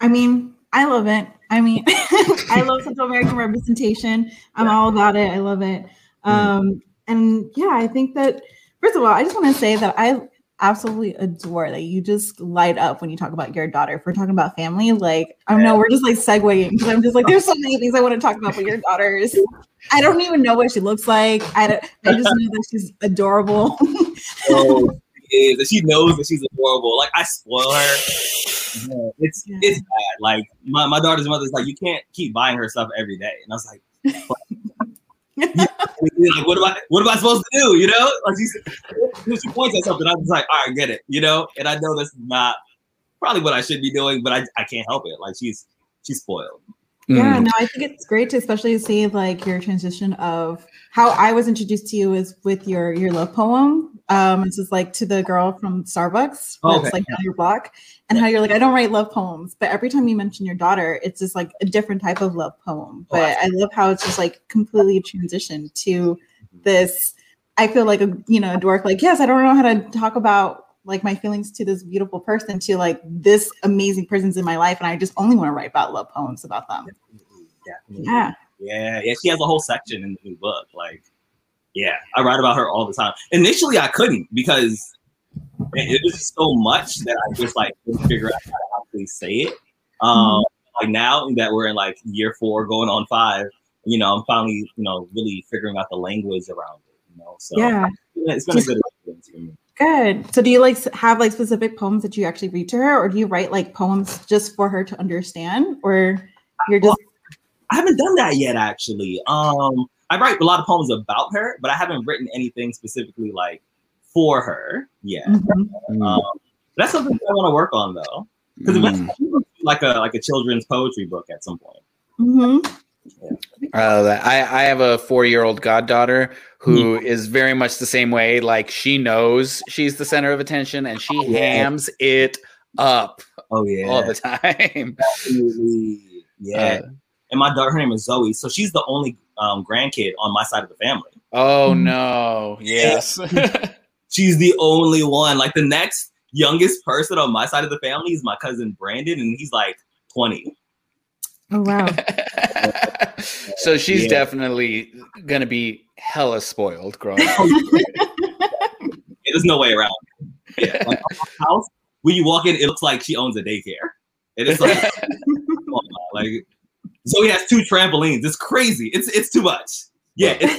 I mean, I love it. I mean, <laughs> I love Central American representation. I'm all about it. I love it. Mm-hmm. Um, and yeah, I think that first of all, I just want to say that I absolutely adore that you just light up when you talk about your daughter. If we're talking about family, like I don't know, we're just like segueing because I'm just like, there's so many things I want to talk about with your <laughs> daughters. I don't even know what she looks like. I don't, I just know that she's adorable. oh, <laughs> is she knows that she's adorable. Like I spoil her. Yeah, it's yeah. it's bad. Like my, my daughter's mother's like, you can't keep buying her stuff every day. And I was like, like what am I what am I supposed to do? You know? Like she, she points at something. I was like, all right, get it, you know? And I know this is not probably what I should be doing, but I, I can't help it. Like she's she's spoiled. Yeah, mm. no, I think it's great to especially see like your transition of how I was introduced to you is with your your love poem. Um, it's just like to the girl from Starbucks oh, that's okay. like on your block, and how you're like, I don't write love poems, but every time you mention your daughter, it's just like a different type of love poem. Oh, but oh, I love how it's just like completely transitioned to this. I feel like a you know a dork, like yes, I don't know how to talk about like my feelings to this beautiful person to like this amazing person's in my life and i just only want to write about love poems about them. Definitely. yeah. Yeah. Yeah she has a whole section in the new book like yeah i write about her all the time. Initially i couldn't because it was so much that i just like couldn't figure out how to actually say it. Um mm-hmm. like now that we're in like year four going on five you know i'm finally you know really figuring out the language around it you know so yeah. it's been a good experience for me Good. So do you like have like specific poems that you actually read to her or do you write like poems just for her to understand or you're just well, I haven't done that yet actually. Um I write a lot of poems about her, but I haven't written anything specifically like for her yet. Mm-hmm. Um, that's something I want to work on though. Because mm. like a like a children's poetry book at some point. Mm-hmm. Uh, I, I have a four year old goddaughter who yeah. is very much the same way. Like she knows she's the center of attention and she oh, yeah. hams it up. Oh yeah, all the <laughs> time. Absolutely. Yeah. Uh, and my daughter, her name is Zoe, so she's the only um, grandkid on my side of the family. Oh mm. no! Yes, <laughs> she's the only one. Like the next youngest person on my side of the family is my cousin Brandon, and he's like twenty. Oh wow! <laughs> so she's yeah. definitely gonna be hella spoiled growing up. <laughs> There's no way around. It. Yeah, <laughs> like house when you walk in, it looks like she owns a daycare. It is like, <laughs> like Zoe has two trampolines. It's crazy. It's it's too much. Yeah.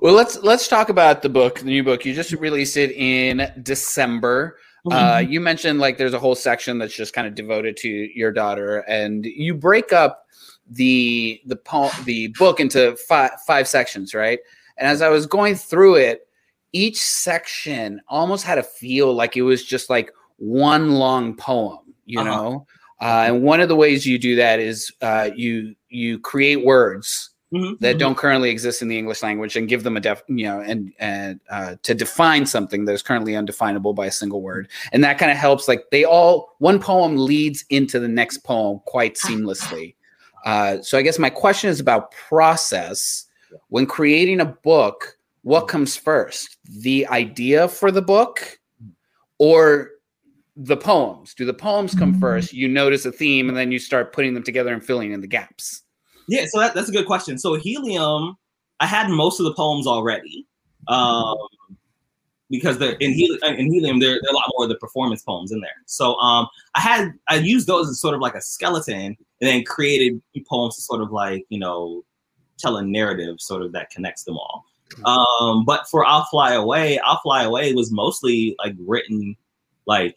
well, let's let's talk about the book, the new book. You just released it in December. Uh, mm-hmm. You mentioned like there's a whole section that's just kind of devoted to your daughter, and you break up the the poem, the book into five five sections, right? And as I was going through it, each section almost had a feel like it was just like one long poem, you uh-huh. know. Uh, and one of the ways you do that is uh, you you create words mm-hmm. that mm-hmm. don't currently exist in the English language and give them a def, you know, and and uh, to define something that is currently undefinable by a single word, and that kind of helps. Like they all, one poem leads into the next poem quite seamlessly. Uh, so I guess my question is about process. When creating a book, what comes first? The idea for the book, or the poems? Do the poems come mm-hmm. first? You notice a theme, and then you start putting them together and filling in the gaps. Yeah, so that, that's a good question. So helium, I had most of the poems already, um, because they're in helium. In helium, there, there are a lot more of the performance poems in there. So um, I had I used those as sort of like a skeleton, and then created poems to sort of like you know tell a narrative sort of that connects them all. Um, but for I'll Fly Away, I'll Fly Away was mostly like written like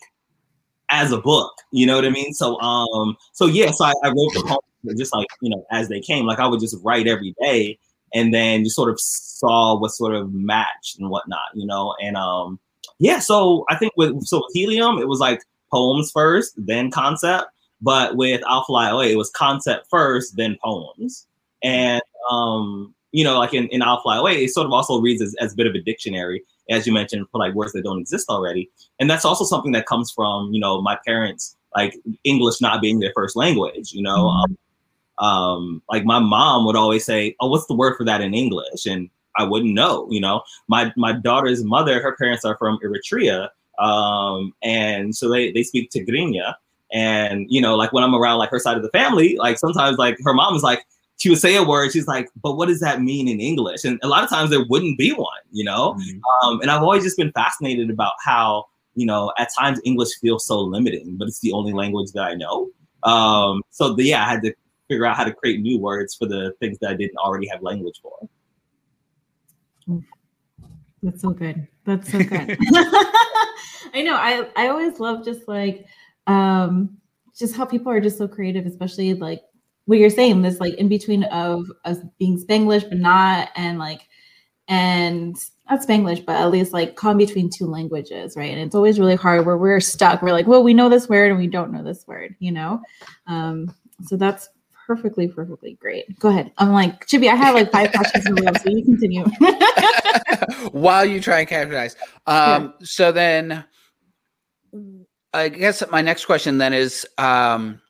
as a book, you know what I mean? So um so yeah, so I, I wrote the poems just like you know as they came. Like I would just write every day and then just sort of saw what sort of matched and whatnot, you know. And um yeah, so I think with so with Helium, it was like poems first, then concept. But with I'll Fly Away, it was concept first, then poems. And um you know, like in, in I'll Fly Away, it sort of also reads as, as a bit of a dictionary, as you mentioned, for like words that don't exist already. And that's also something that comes from, you know, my parents, like English not being their first language, you know. Mm-hmm. Um, um, like my mom would always say, Oh, what's the word for that in English? And I wouldn't know, you know. My my daughter's mother, her parents are from Eritrea. Um, and so they, they speak Tigrinya. And you know, like when I'm around like her side of the family, like sometimes like her mom is like, she would say a word. She's like, but what does that mean in English? And a lot of times there wouldn't be one, you know? Mm-hmm. Um, and I've always just been fascinated about how, you know, at times English feels so limiting, but it's the only language that I know. Um, so the, yeah, I had to figure out how to create new words for the things that I didn't already have language for. That's so good. That's so good. <laughs> <laughs> I know. I I always love just like um just how people are just so creative, especially like what you're saying, this like in between of us being Spanglish but not, and like, and not Spanglish, but at least like come between two languages, right? And it's always really hard where we're stuck. We're like, well, we know this word and we don't know this word, you know? Um, so that's perfectly, perfectly great. Go ahead. I'm like, Chibi, I have like five <laughs> questions in a row, so you continue. <laughs> While you try and capitalize. Um, yeah. so then I guess my next question then is um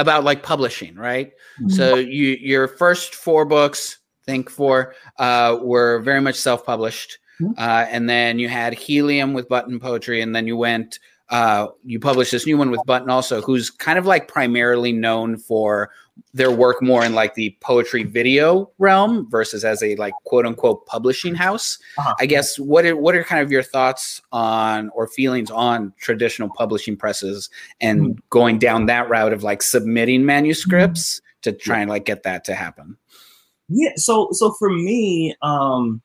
about like publishing, right? Mm-hmm. So you your first four books, think four, uh, were very much self-published, mm-hmm. uh, and then you had Helium with Button Poetry, and then you went. Uh, you published this new one with Button also, who's kind of like primarily known for their work more in like the poetry video realm versus as a like quote unquote publishing house. Uh-huh. I guess what are what are kind of your thoughts on or feelings on traditional publishing presses and mm-hmm. going down that route of like submitting manuscripts mm-hmm. to try yeah. and like get that to happen? Yeah, so so for me, um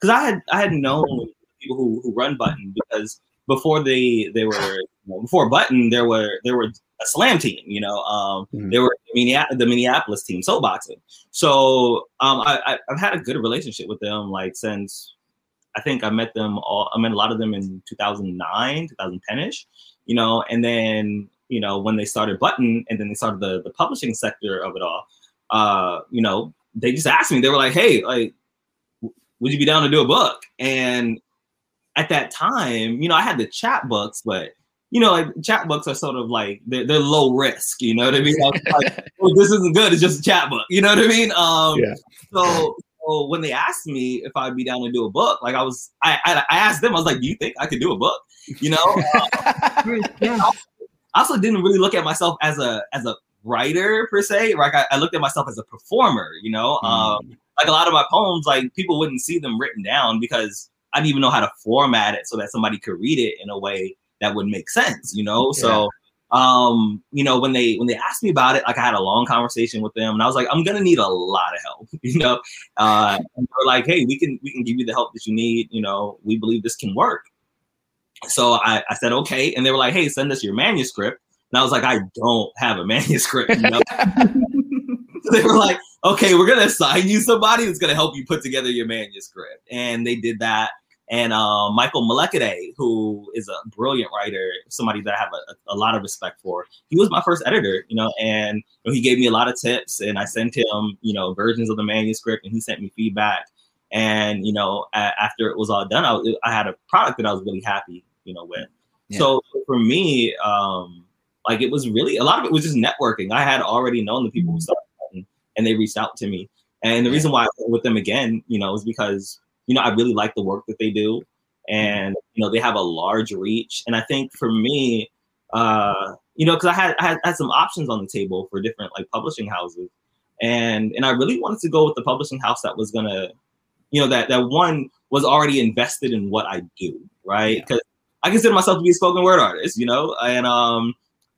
because I had I had known people who, who run Button because before they they were before Button there were there were a slam team. You know, um, mm-hmm. they were the, the Minneapolis team, soul boxing. So um, I, have had a good relationship with them like since I think I met them all. I met a lot of them in 2009, 2010ish. You know, and then you know when they started Button, and then they started the the publishing sector of it all. Uh, you know, they just asked me. They were like, "Hey, like, would you be down to do a book?" And at that time, you know, I had the chat books, but you know, like chat books are sort of like they're, they're low risk. You know what I mean? Like, oh, this isn't good. It's just a chat book. You know what I mean? Um, yeah. So, so when they asked me if I'd be down to do a book, like I was, I, I, I asked them, I was like, "Do you think I could do a book?" You know. <laughs> Um, yeah. I also didn't really look at myself as a as a writer per se. Like I, I looked at myself as a performer. You know, mm. um, like a lot of my poems, like people wouldn't see them written down because I didn't even know how to format it so that somebody could read it in a way that would make sense, you know? Yeah. So um, you know, when they when they asked me about it, like I had a long conversation with them and I was like, I'm gonna need a lot of help, <laughs> you know. Uh and they're like, hey, we can we can give you the help that you need, you know, we believe this can work. So I, I said, okay. And they were like, hey, send us your manuscript. And I was like, I don't have a <laughs> manuscript, you know. <laughs> they were like, okay, we're gonna assign you somebody that's gonna help you put together your manuscript. And they did that and um, Michael Mlekoday, who is a brilliant writer, somebody that I have a, a, lot of respect for. He was my first editor, you know, and he gave me a lot of tips, and I sent him, you know, versions of the manuscript, and he sent me feedback. And you know, a- after it was all done, I, I, had a product that I was really happy, you know, with. Yeah. So for me, um, like it was really a lot of it was just networking. I had already known the people who mm-hmm. started, and they reached out to me. And the reason why I went with them again, you know, is because you know, I really like the work that they do. And, you know, they have a large reach. And I think for me, uh, you know, because I had, I had, had some options on the table for different like publishing houses. And and I really wanted to go with the publishing house that was gonna, you know, that that one was already invested in what I do, right? Because yeah. I consider myself to be a spoken word artist, you know, and um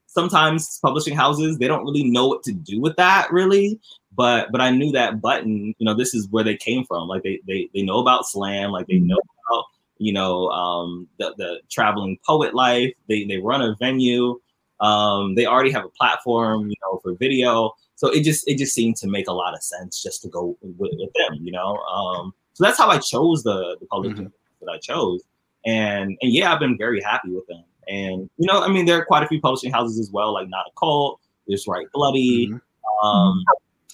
sometimes publishing houses they don't really know what to do with that really but but I knew that button, you know, this is where they came from. Like they they they know about slam, like they know about you know um, the the traveling poet life. They they run a venue. Um, they already have a platform, you know, for video. So it just it just seemed to make a lot of sense just to go with, with them, you know. Um, so that's how I chose the the publishing mm-hmm. that I chose, and and yeah, I've been very happy with them. And you know, I mean, there are quite a few publishing houses as well, like Not a Cult, This Write Bloody, mm-hmm. um,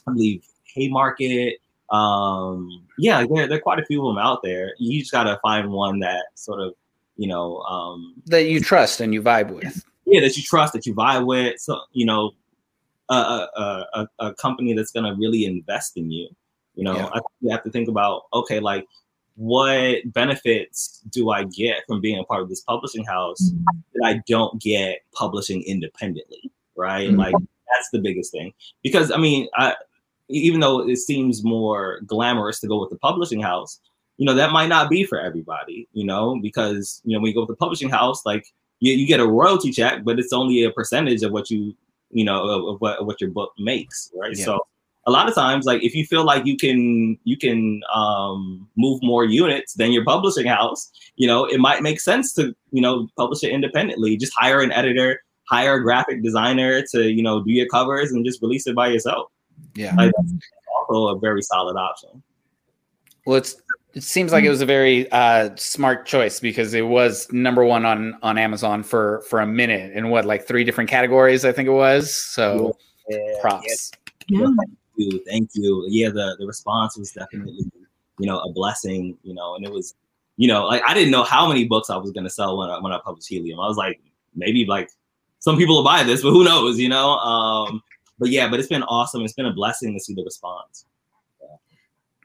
I believe Haymarket. Um, yeah, there, there are quite a few of them out there. You just gotta find one that sort of, you know, um, that you trust and you vibe with. Yeah, that you trust, that you vibe with. So you know, a a, a, a company that's gonna really invest in you. You know, yeah. I you have to think about okay, like what benefits do I get from being a part of this publishing house mm-hmm. that I don't get publishing independently, right? Mm-hmm. Like that's the biggest thing. Because I mean, I even though it seems more glamorous to go with the publishing house, you know, that might not be for everybody, you know, because you know, when you go with the publishing house, like you, you get a royalty check, but it's only a percentage of what you, you know, of, of what of what your book makes, right? Yeah. So a lot of times like if you feel like you can you can um, move more units than your publishing house you know it might make sense to you know publish it independently just hire an editor hire a graphic designer to you know do your covers and just release it by yourself yeah like, also a very solid option well it's it seems like it was a very uh, smart choice because it was number one on on Amazon for for a minute in what like three different categories I think it was. So yeah, props. Yeah you, thank you. Yeah, the the response was definitely, you know, a blessing. You know, and it was, you know, like I didn't know how many books I was gonna sell when I when I published Helium. I was like, maybe like some people will buy this, but who knows, you know? Um, but yeah, but it's been awesome. It's been a blessing to see the response.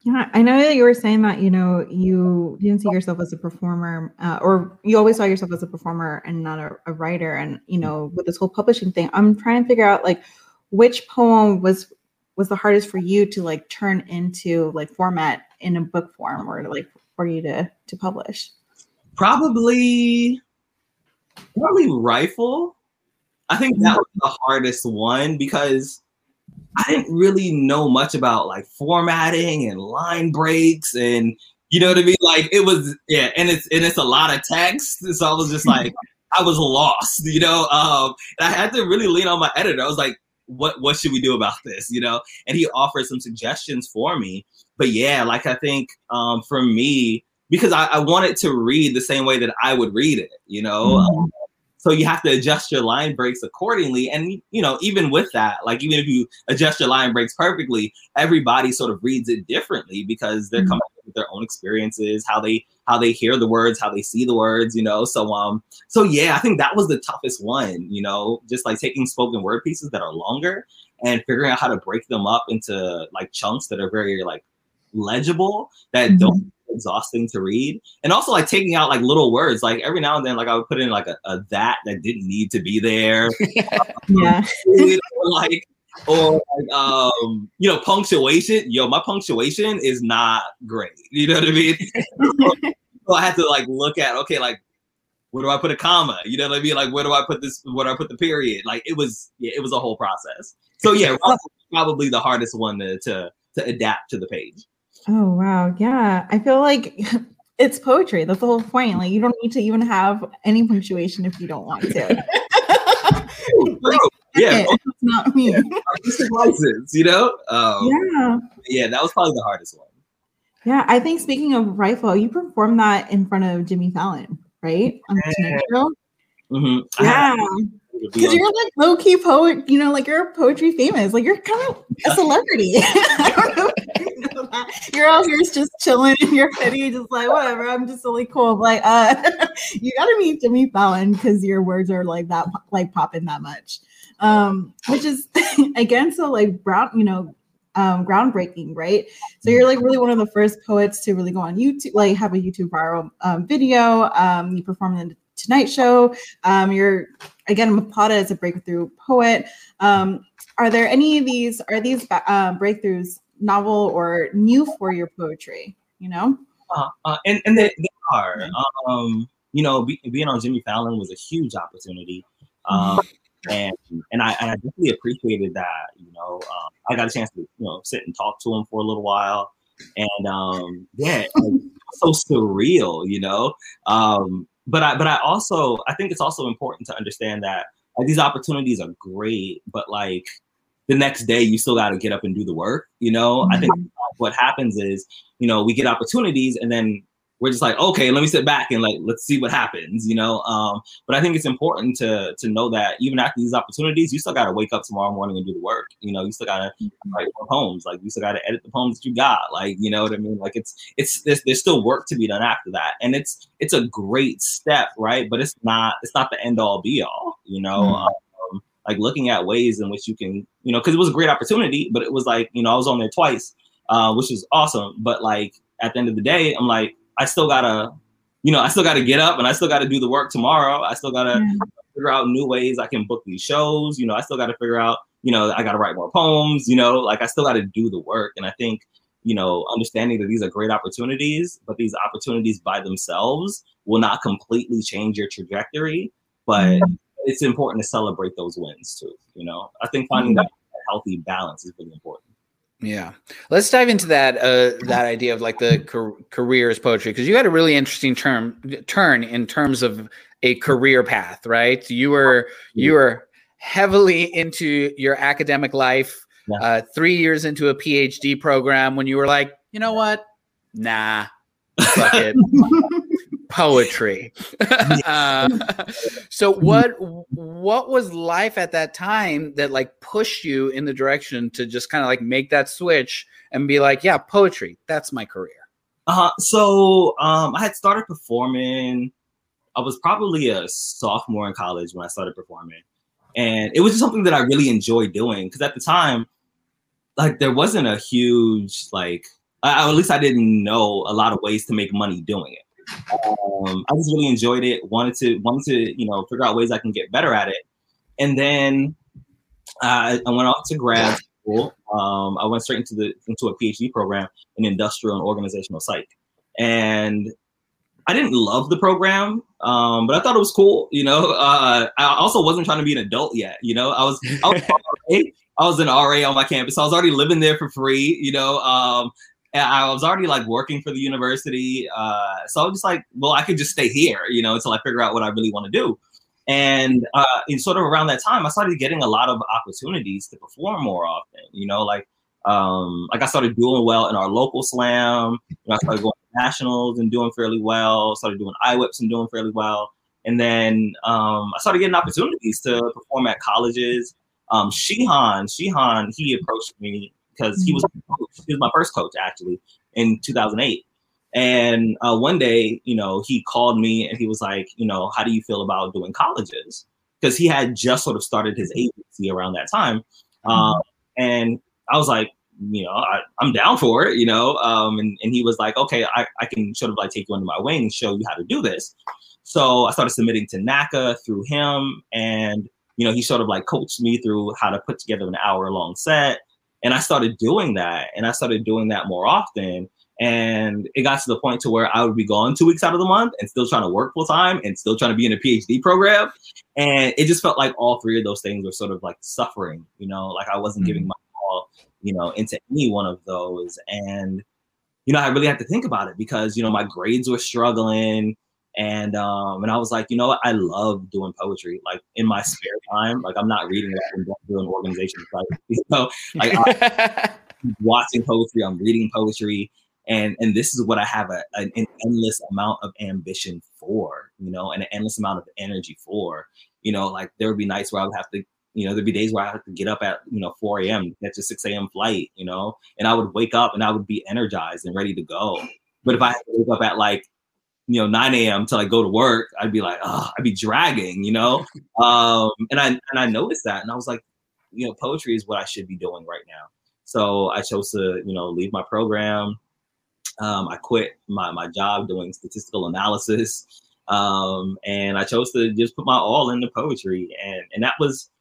Yeah, I know that you were saying that you know you didn't see yourself as a performer, uh, or you always saw yourself as a performer and not a, a, writer. And you know, with this whole publishing thing, I'm trying to figure out like which poem was was the hardest for you to like turn into like format in a book form or like for you to to publish? Probably probably rifle. I think that was the hardest one because I didn't really know much about like formatting and line breaks and you know what I mean? Like it was yeah, and it's and it's a lot of text. So I was just <laughs> like I was lost, you know. Um, and I had to really lean on my editor. I was like, what what should we do about this you know and he offered some suggestions for me but yeah like i think um for me because I, I wanted to read the same way that i would read it you know mm-hmm. um, so you have to adjust your line breaks accordingly and you know even with that like even if you adjust your line breaks perfectly everybody sort of reads it differently because they're mm-hmm. coming with their own experiences how they how they hear the words, how they see the words, you know. So um, so yeah, I think that was the toughest one, you know, just like taking spoken word pieces that are longer and figuring out how to break them up into like chunks that are very like legible that mm-hmm. don't exhausting to read and also like taking out like little words like every now and then like i would put in like a, a that that didn't need to be there <laughs> yeah like or like, um, you know, punctuation. Yo, my punctuation is not great. You know what I mean? <laughs> so I had to like look at okay, like where do I put a comma? You know what I mean? Like where do I put this? Where do I put the period? Like it was, yeah, it was a whole process. So yeah, <laughs> probably the hardest one to, to to adapt to the page. Oh wow, yeah. I feel like <laughs> it's poetry. That's the whole point. Like you don't need to even have any punctuation if you don't want to. <laughs> <laughs> like, yeah, it's not me. Artistic license, you know? Um, yeah. Yeah, that was probably the hardest one. Yeah, I think speaking of rifle, you performed that in front of Jimmy Fallon, right? On Show. Mm-hmm. Yeah. Because you're like low key poet, you know, like you're poetry famous, like you're kind of a celebrity. You're out here just chilling in your hoodie, just like whatever. I'm just really cool. Like, uh, <laughs> you gotta meet Jimmy Fallon because your words are like that, like popping that much um, which is <laughs> again so like brown, you know, um, groundbreaking, right? So you're like really one of the first poets to really go on YouTube, like have a YouTube viral um, video. Um, you perform in the Tonight Show. Um, you're again applauded is a breakthrough poet. Um, are there any of these? Are these uh, breakthroughs novel or new for your poetry? You know, uh, uh, and and they, they are. Um, you know, be, being on Jimmy Fallon was a huge opportunity. Um, <laughs> and and I and I definitely appreciated that. You know, um, I got a chance to you know sit and talk to him for a little while, and um, yeah, like, <laughs> so surreal. You know, um, but I but I also I think it's also important to understand that like these opportunities are great, but like the next day you still got to get up and do the work. You know. I think mm-hmm. what happens is you know we get opportunities and then we're just like, okay, let me sit back and like let's see what happens, you know. Um, but I think it's important to to know that even after these opportunities, you still got to wake up tomorrow morning and do the work. You know, you still got to mm-hmm. write more poems, like you still got to edit the poems that you got, like you know what I mean. Like it's it's there's, there's still work to be done after that, and it's it's a great step, right? But it's not it's not the end all be all, you know. Mm-hmm. Um, like looking at ways in which you can, you know, because it was a great opportunity, but it was like, you know, I was on there twice, uh, which was awesome. But like at the end of the day, I'm like, I still gotta, you know, I still gotta get up and I still gotta do the work tomorrow. I still gotta mm-hmm. figure out new ways I can book these shows. You know, I still gotta figure out, you know, I gotta write more poems. You know, like I still gotta do the work. And I think, you know, understanding that these are great opportunities, but these opportunities by themselves will not completely change your trajectory. But mm-hmm. It's important to celebrate those wins too. You know, I think finding that healthy balance is really important. Yeah, let's dive into that uh, that idea of like the car- careers poetry because you had a really interesting term turn in terms of a career path, right? You were you were heavily into your academic life. Yeah. Uh, three years into a PhD program when you were like, you know what? Nah, fuck it. <laughs> poetry. <laughs> uh, so what what was life at that time that like pushed you in the direction to just kind of like make that switch and be like, yeah, poetry, that's my career. Uh, so um, I had started performing. I was probably a sophomore in college when I started performing, and it was just something that I really enjoyed doing because at the time, like there wasn't a huge like, I, at least I didn't know a lot of ways to make money doing it. Um, I just really enjoyed it. Wanted to wanted to you know figure out ways I can get better at it. And then uh, I went off to grad school. Um, I went straight into the into a PhD program in industrial and organizational psych. And I didn't love the program, um, but I thought it was cool. You know, uh, I also wasn't trying to be an adult yet. You know, I was I was, <laughs> I was an RA on my campus. I was already living there for free. You know, um, and I was already like working for the university. Uh, so I was just like, well, I could just stay here, you know, until I figure out what I really want to do. And uh, in sort of around that time, I started getting a lot of opportunities to perform more often. You know, like um, like I started doing well in our local slam. You know, I started going to nationals and doing fairly well. Started doing IWIPs and doing fairly well. And then um, I started getting opportunities to perform at colleges. Um, Shihan, Shihan, he approached me because he was he was my first coach actually in 2008. And uh, one day, you know, he called me and he was like, you know, how do you feel about doing colleges? Because he had just sort of started his agency around that time. Mm-hmm. Um, and I was like, you know, I, am down for it, you know. Um, and, and he was like, okay, I, I can sort of like take you under my wing and show you how to do this. So I started submitting to NACA through him. And, you know, he sort of like coached me through how to put together an hour long set and I started doing that and I started doing that more often. And it got to the point to where I would be gone two weeks out of the month and still trying to work full time and still trying to be in a PhD program. And it just felt like all three of those things were sort of like suffering, you know, like I wasn't mm-hmm. giving my all, you know, into any one of those. And, you know, I really had to think about it because, you know, my grades were struggling and um and I was like, you know what, I love doing poetry. Like in my spare time, like I'm not reading that and doing organization. <laughs> Like, you know, like I'm watching poetry, I'm reading poetry, and and this is what I have a, an, an endless amount of ambition for, you know, and an endless amount of energy for. You know, like there would be nights where I would have to you know, there'd be days where I had to get up at, you know, 4 a.m., catch a 6 a.m. flight, you know, and I would wake up and I would be energized and ready to go. But if I had to wake up at like you know 9 a.m. till I go to work, I'd be like, oh, I'd be dragging, you know. <laughs> Um, and I and I noticed that, and I was like, you know, poetry is what I should be doing right now. So I chose to, you know, leave my program. Um, I quit my my job doing statistical analysis, um, and I chose to just put my all into poetry, and and that was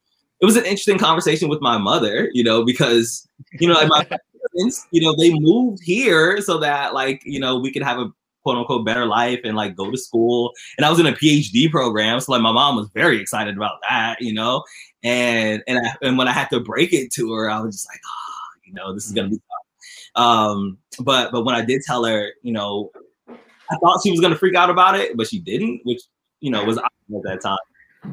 it was an interesting conversation with my mother, you know, because you know, like my <laughs> parents, you know, they moved here so that like you know we could have a quote unquote better life and like go to school. And I was in a PhD program. So like my mom was very excited about that, you know? and and I, and when I had to break it to her, I was just like, oh, you know, this is gonna be tough. Um, but but when I did tell her, you know, I thought she was gonna freak out about it, but she didn't, which you know was awesome at that time.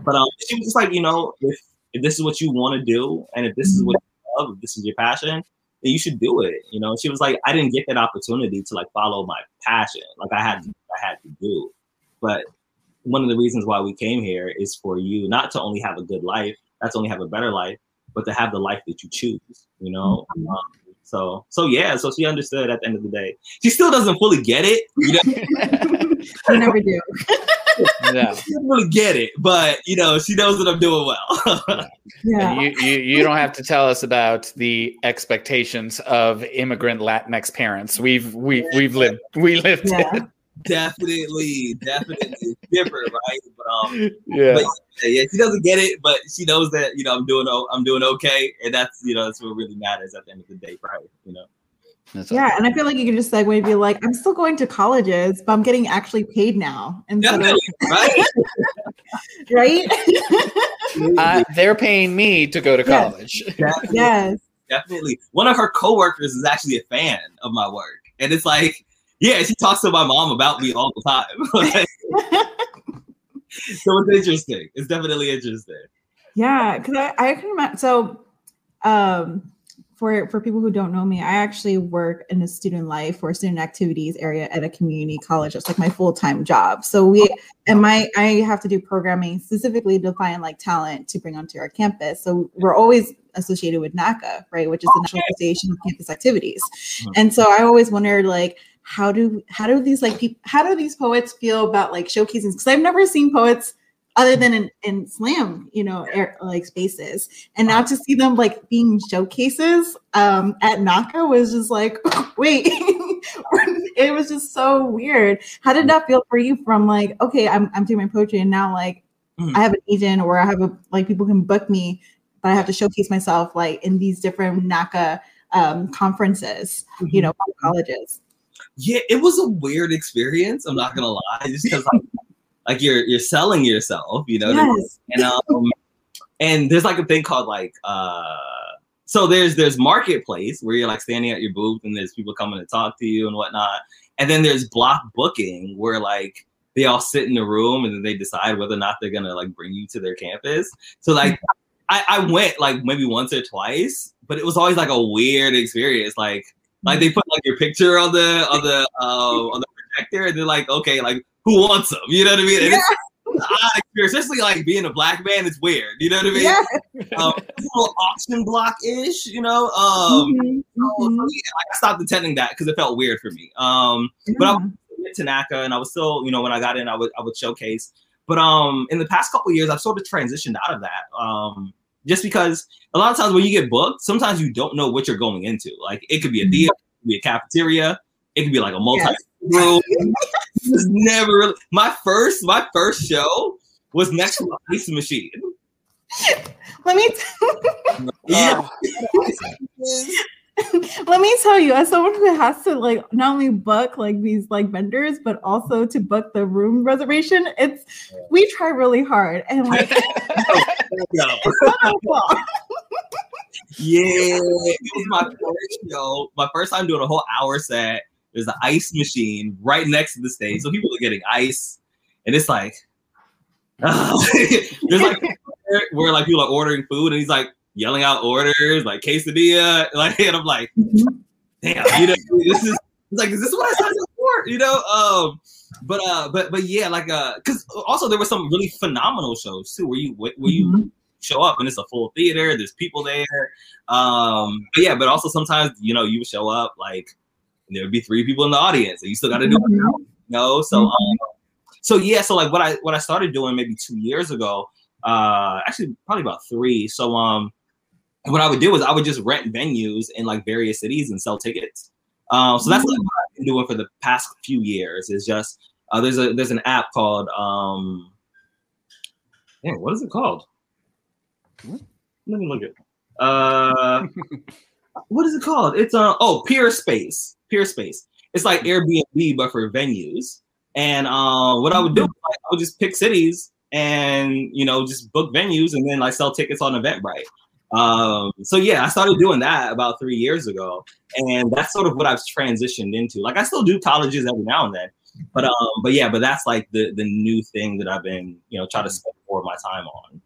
But um, she was just like, you know, if if this is what you want to do, and if this is what you love, if this is your passion, you should do it. You know, she was like, I didn't get that opportunity to like follow my passion, like I had to, I had to do. But one of the reasons why we came here is for you not to only have a good life, not to only have a better life, but to have the life that you choose. You know. Mhm. Um, so so yeah, so she understood at the end of the day. She still doesn't fully get it. You know, <laughs> I never do. <laughs> yeah. <laughs> she doesn't really get it, but you know, she knows that I'm doing well. <laughs> Yeah. And you, you you don't have to tell us about the expectations of immigrant Latinx parents. We've we we've lived we lived Yeah. it. definitely, definitely different, right? But um, Yeah. but yeah, she doesn't get it, but she knows that you know I'm doing o- I'm doing okay, and that's you know that's what really matters at the end of the day right? You know, That's Yeah, and I feel like you can just segue and be like, I'm still going to colleges, but I'm getting actually paid now. Instead of, <laughs> right? <laughs> right? Uh, <laughs> they're paying me to go to Yes. college. definitely, yes. definitely. One of her coworkers is actually a fan of my work, and it's like, yeah, she talks to my mom about me all the time. so it's interesting. It's definitely interesting. Yeah, because I, I can imagine. So, um, for for people who don't know me, I actually work in the student life or student activities area at a community college. It's like my full time job. So we and my I have to do programming specifically to find like talent to bring onto our campus. So we're always associated with NACA, right, which is the National Association of Campus Activities. Mhm. And so I always wondered like how do how do these like people how do these poets feel about like showcasing because I've never seen poets other than in, in slam you know air, like spaces. And now to see them like being showcases um at NACA was just like <laughs> wait <laughs> it was just so weird. How did that feel for you from like okay i'm, I'm doing my poetry and now like Mhm. i have an agent or i have a like people can book me but i have to showcase myself like in these different NACA um conferences you know colleges. Yeah, it was a weird experience. I'm not gonna lie, just because like, like you're you're selling yourself, you know. what I mean? yes and um and there's like a thing called like uh so there's there's marketplace where you're like standing at your booth and there's people coming to talk to you and whatnot and then there's block booking where like they all sit in the room and then they decide whether or not they're gonna like bring you to their campus so like I, I went like maybe once or twice but it was always like a weird experience like like they put like your picture on the on the uh, on the projector and they're like okay like who wants them you know what i mean and it's <laughs> odd experience, especially like being a black man. It's weird, you know what I mean? yeah. Um, <laughs> little auction block ish, you know. Um, Mhm, so- so yeah, I stopped attending that because it felt weird for me. Um, but I- Yeah. to NACA, and I was still, you know, when I got in, I would I would showcase. But um, in the past couple years, I've sort of transitioned out of that. Um, just because a lot of times when you get booked, sometimes you don't know what you're going into. Like it could be a Mhm. theater, it could be a cafeteria, it could be like a multi room. <laughs> It's never really my first my first show was next to an ice machine. Let me <laughs> Yeah. <laughs> let me tell you, as someone who has to like not only book like these like vendors, but also to book the room reservation, it's we try really hard and like No. it's not our fault. Yeah, it was my first show. My first time doing a whole hour set. There's an ice machine right next to the stage, so people are getting ice, and it's like, <laughs> there's like <laughs> where like people are ordering food, and he's like yelling out orders like quesadilla, <laughs> like, and I'm like, damn, you know, this is like, is this what I signed up for? You know, um, but uh, but but yeah, like uh, because also there were some really phenomenal shows too, where you where you Mhm. show up and it's a full theater. There's people there. Um, but yeah, but also sometimes you know you show up like and there would be three people in the audience, and you still got to do it. Mhm. You know, so Mhm. um, so yeah, so like what I what I started doing maybe two years ago, uh, actually probably about three. So um, what I would do is I would just rent venues in like various cities and sell tickets. Um, so that's like what I've been doing for the past few years. Is just uh, there's a there's an app called um, yeah, what is it called? Let me look it. Uh, <laughs> what is it called? It's uh oh Peerspace. Peerspace. It's like Airbnb but for venues. And uh, what I would do, like, I would just pick cities and you know just book venues and then like sell tickets on Eventbrite. Um, so yeah, I started doing that about three years ago, and that's sort of what I've transitioned into. Like I still do colleges every now and then, but um, but yeah, but that's like the the new thing that I've been you know trying to spend more of my time on.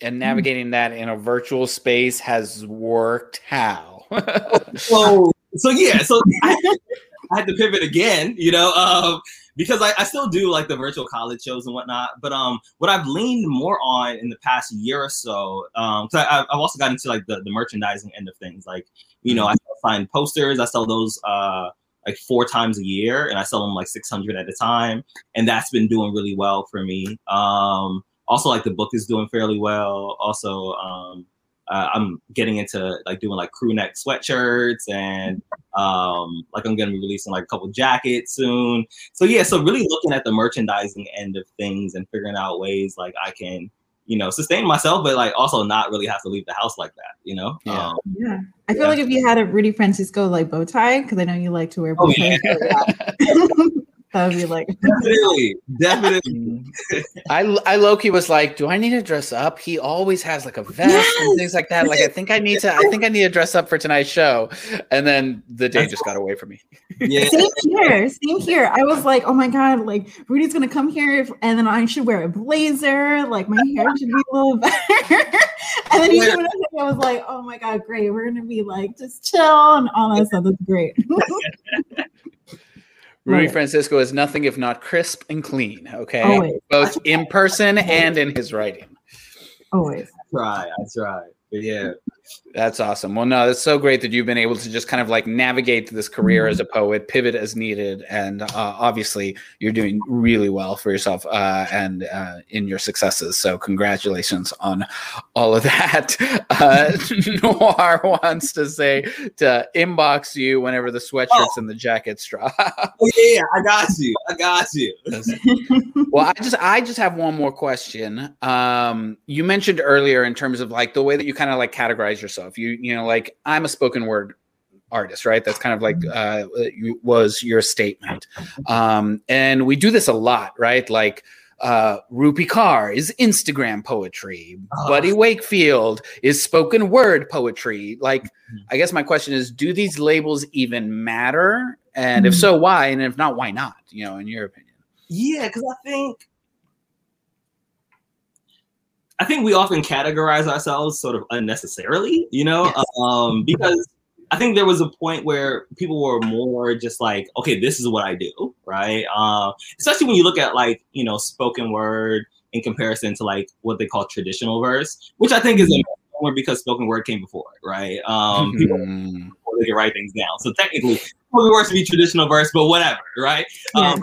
And navigating that in a virtual space has worked. How? <laughs> so so yeah, so I, <laughs> I had to pivot again, you know, um, because I, I, still do like the virtual college shows and whatnot. But um, what I've leaned more on in the past year or so, um, because I've also got into like the, the merchandising end of things. Like, you know, I find posters, I sell those uh like four times a year, and I sell them like six hundred at a time, and that's been doing really well for me. Um, also like the book is doing fairly well. Also, um, uh, I'm getting into like doing like crew neck sweatshirts and um, like I'm gonna be releasing like a couple jackets soon. So yeah, so really looking at the merchandising end of things and figuring out ways like I can, you know, sustain myself, but like also not really have to leave the house like that, you know? Yeah. Um, yeah. I feel yeah. like if you had a Rudy Francisco like bow tie, because I know you like to wear bow oh, ties. Yeah. <laughs> <laughs> That would be like <laughs> definitely, definitely. <laughs> I I Loki was like, do I need to dress up? He always has like a vest yes! and things like that. Like I think I need to. I think I need to dress up for tonight's show. And then the day just got away from me. Yeah. Same here. Same here. I was like, oh my god, like Rudy's gonna come here, and then I should wear a blazer. Like my hair should be a little <laughs> better. and then he showed up. I was like, oh my god, great. We're gonna be like just chill and all that stuff. That's great. Rudy right. Francisco is nothing if not crisp and clean. Okay, Always. both in person <laughs> and in his writing. Always. I try. I try. But yeah, that's awesome. Well, no, it's so great that you've been able to just kind of like navigate this career as a poet, pivot as needed, and uh, obviously you're doing really well for yourself uh, and uh, in your successes. So congratulations on all of <laughs> that. Uh, <laughs> Noir wants to say to inbox you whenever the sweatshirts oh. and the jackets drop. oh yeah, I got you. I got you. <laughs> well, I just I just have one more question. Um, you mentioned earlier in terms of like the way that you kind of like categorize yourself. You you know like I'm a spoken word artist, right? That's kind of like uh, was your statement. Um, and we do this a lot, right? Like uh, Rupi Kaur is Instagram poetry. Oh. Buddy Wakefield is spoken word poetry. Like, mm-hmm. I guess my question is, do these labels even matter? And if mm-hmm. so, why? And if not, why not? You know, in your opinion. Yeah, because I think I think we often categorize ourselves sort of unnecessarily, you know, yes. um, because I think there was a point where people were more just like, okay, this is what I do, right? Uh, especially when you look at like, you know, spoken word in comparison to like what they call traditional verse, which I think is more because spoken word came before right? Um, mm-hmm. people they can write things down. So technically, spoken word to be traditional verse, but whatever, right? Yeah.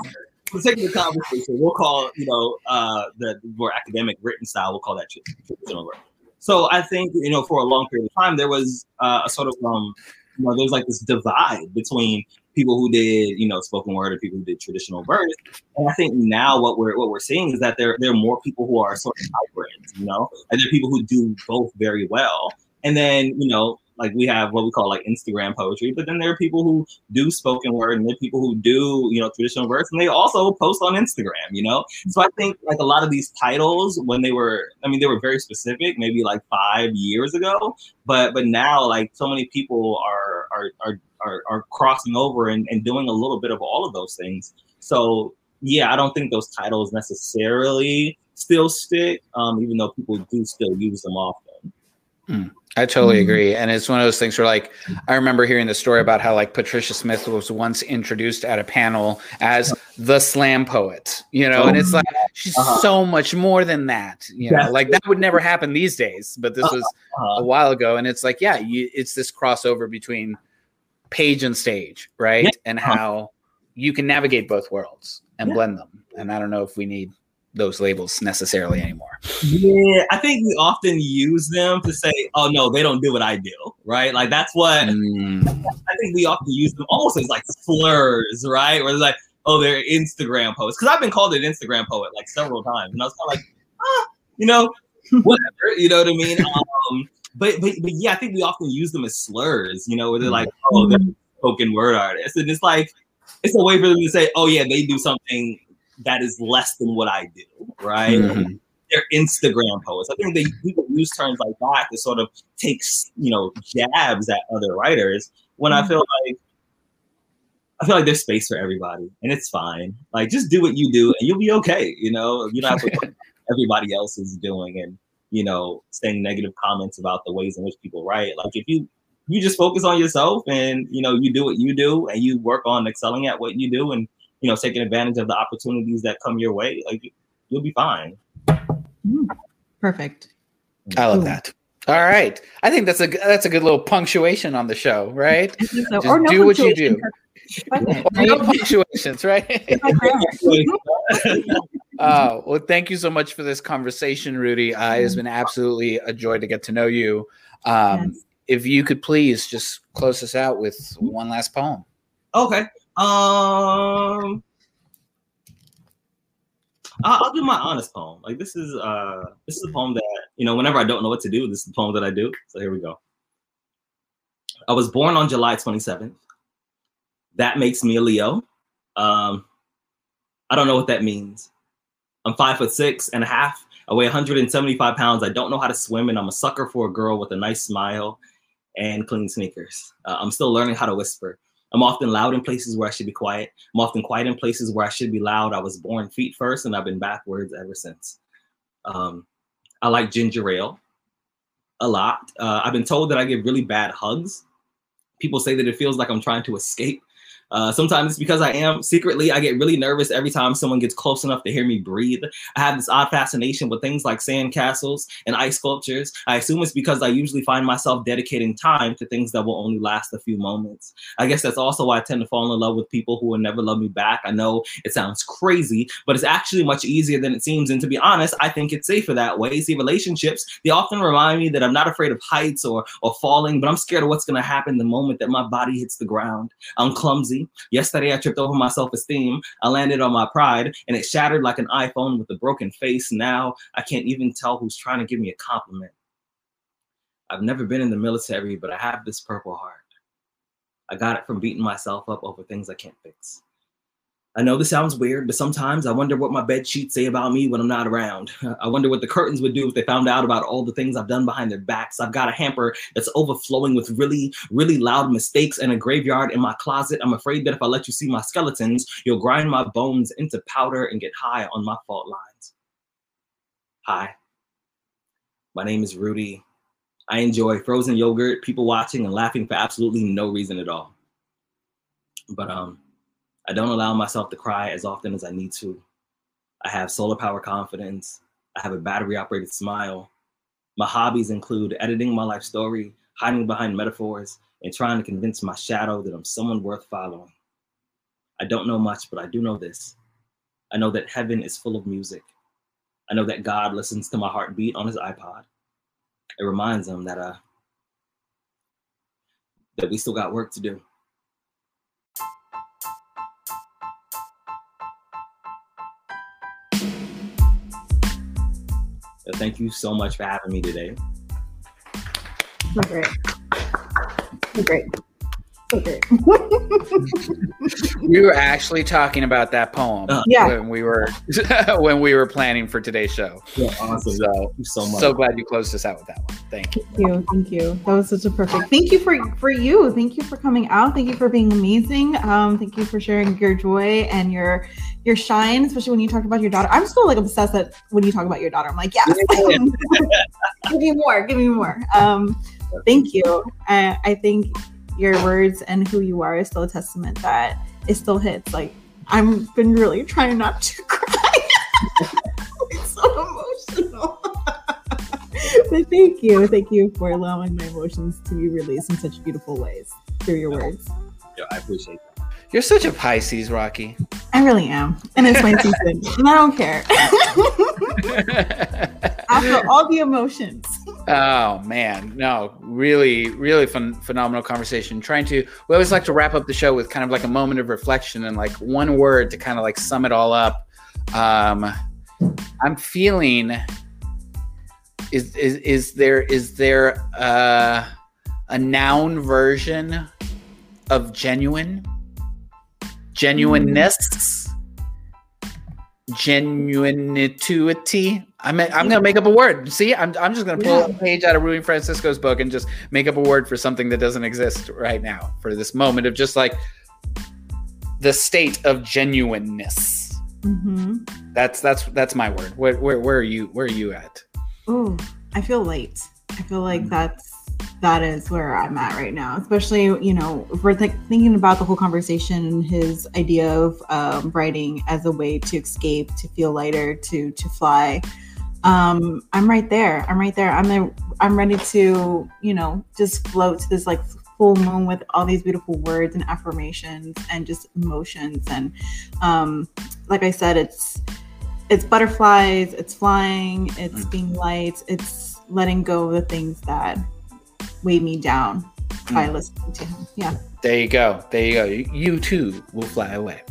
For the sake of the conversation, we'll call you know uh, the more academic written style. We'll call that traditional work. So I think you know for a long period of time there was uh, a sort of um, you know there was like this divide between people who did you know spoken word and people who did traditional verse. And I think now what we're what we're seeing is that there there are more people who are sort of hybrids, you know, and there are people who do both very well. And then you know like we have what we call like Instagram poetry, but then there are people who do spoken word and there are people who do, you know, traditional verse and they also post on Instagram, you know? So I think like a lot of these titles when they were I mean they were very specific, maybe like five years ago, but but now like so many people are are are are, are crossing over and, and doing a little bit of all of those things. So yeah, I don't think those titles necessarily still stick, um, even though people do still use them often. Mm. I totally mm-hmm. agree. And it's one of those things where like I remember hearing the story about how like Patricia Smith was once introduced at a panel as the slam poet, you know, and it's like she's uh-huh. so much more than that. You know, like that would never happen these days, but this was uh-huh. a while ago. And it's like, yeah, you, it's this crossover between page and stage, right? Yeah. And uh-huh. how you can navigate both worlds and yeah. blend them. And I don't know if we need those labels necessarily anymore. Yeah, I think we often use them to say, "Oh no, they don't do what I do," right? Like that's what mm. I think we often use them almost as like slurs, right? Where it's like, "Oh, they're Instagram poets," because I've been called an Instagram poet like several times, and I was kind of like, ah, you know, <laughs> whatever, you know what I mean? Um, but, but but yeah, I think we often use them as slurs, you know, where they're like, "Oh, they're spoken word artists," and it's like it's a way for them to say, "Oh yeah, they do something." That is less than what I do, right? Mm-hmm. they're Instagram poets. I think they people use terms like that to sort of take you know jabs at other writers. When mm-hmm. I feel like I feel like there's space for everybody, and it's fine. Like just do what you do, and you'll be okay. You know, you don't have to <laughs> everybody else is doing, and you know, saying negative comments about the ways in which people write. Like if you you just focus on yourself and you know you do what you do and you work on excelling at what you do and you know taking advantage of the opportunities that come your way like you'll be fine. Mm, perfect. I love that. All right. I think that's a that's a good little punctuation on the show right? <laughs> So. Just or no do what you do. <laughs> no punctuations right? <laughs> Uh, well thank you so much for this conversation rudy. Uh, it has been absolutely a joy to get to know you. Um, yes. if you could please just close us out with one last poem. Okay. Um I'll, I'll, do my honest poem. Like this is uh this is a poem that you know whenever I don't know what to do, this is the poem that I do. So here we go. I was born on July 27th. That makes me a Leo. Um I don't know what that means. I'm five foot six and a half. I weigh 175 pounds. I don't know how to swim, and I'm a sucker for a girl with a nice smile and clean sneakers. Uh, I'm still learning how to whisper. I'm often loud in places where I should be quiet. I'm often quiet in places where I should be loud. I was born feet first, and I've been backwards ever since. Um, I like ginger ale a lot. Uh, I've been told that I give really bad hugs. People say that it feels like I'm trying to escape uh, sometimes it's because I am secretly, I get really nervous every time someone gets close enough to hear me breathe. I have this odd fascination with things like sand castles and ice sculptures. I assume it's because I usually find myself dedicating time to things that will only last a few moments. I guess that's also why I tend to fall in love with people who will never love me back. I know it sounds crazy, but it's actually much easier than it seems. And to be honest, I think it's safer that way. See, relationships, they often remind me that I'm not afraid of heights or, or falling, but I'm scared of what's going to happen the moment that my body hits the ground. I'm clumsy Yesterday, I tripped over my self esteem. I landed on my pride and it shattered like an iPhone with a broken face. Now I can't even tell who's trying to give me a compliment. I've never been in the military, but I have this purple heart. I got it from beating myself up over things I can't fix. I know this sounds weird, but sometimes I wonder what my bed sheets say about me when I'm not around. <laughs> I wonder what the curtains would do if they found out about all the things I've done behind their backs. I've got a hamper that's overflowing with really, really loud mistakes and a graveyard in my closet. I'm afraid that if I let you see my skeletons, you'll grind my bones into powder and get high on my fault lines. Hi, my name is Rudy. I enjoy frozen yogurt, people watching and laughing for absolutely no reason at all. But um I don't allow myself to cry as often as I need to. I have solar power confidence. I have a battery operated smile. My hobbies include editing my life story, hiding behind metaphors, and trying to convince my shadow that I'm someone worth following. I don't know much, but I do know this. I know that heaven is full of music. I know that God listens to my heartbeat on his iPod. It reminds him that uh that we still got work to do. Thank you so much for having me today. great. great. Okay. <laughs> we were actually talking about that poem uh, yeah. when we were <laughs> when we were planning for today's show. Yeah, awesome. So, thank you so much. So glad you closed us out with that one. Thank you. Thank you. Thank you. That was such a perfect. Thank you for for you. Thank you for coming out. Thank you for being amazing. Um, thank you for sharing your joy and your your shine, especially when you talk about your daughter. I'm still like obsessed that when you talk about your daughter. I'm like, yes, <laughs> give me more, give me more. Um, thank you. I, I think your words and who you are is still a testament that it still hits. Like I've been really trying not to <laughs> cry. <laughs> it's so emotional. <laughs> but thank you. Thank you for allowing my emotions to be released in such beautiful ways through your words. Yeah, I appreciate that. You're such a Pisces, Rocky. I really am. And it's my season. and I don't care. After all the emotions. Oh man, no, really, really fun, phenomenal conversation. Trying to, we always like to wrap up the show with kind of like a moment of reflection and like one word to kind of like sum it all up. Um, I'm feeling. Is is is there is there uh, a noun version of genuine? Genuineness, genuinity. I'm, I'm gonna make up a word. See, I'm, I'm just gonna pull yeah. a page out of Rudy Francisco's book and just make up a word for something that doesn't exist right now for this moment of just like the state of genuineness. Mm-hmm. That's that's that's my word. Where, where where are you? Where are you at? Oh, I feel late. I feel like mm-hmm. that's that is where I'm at right now. Especially, you know, if we're th- thinking about the whole conversation and his idea of um, writing as a way to escape, to feel lighter, to to fly. Um, I'm right there. I'm right there. I'm there. I'm ready to, you know, just float to this like full moon with all these beautiful words and affirmations and just emotions. And um, like I said, it's it's butterflies, it's flying, it's mm. being light, it's letting go of the things that weigh me down by mm. listening to him. Yeah. There you go. There you go. You too will fly away.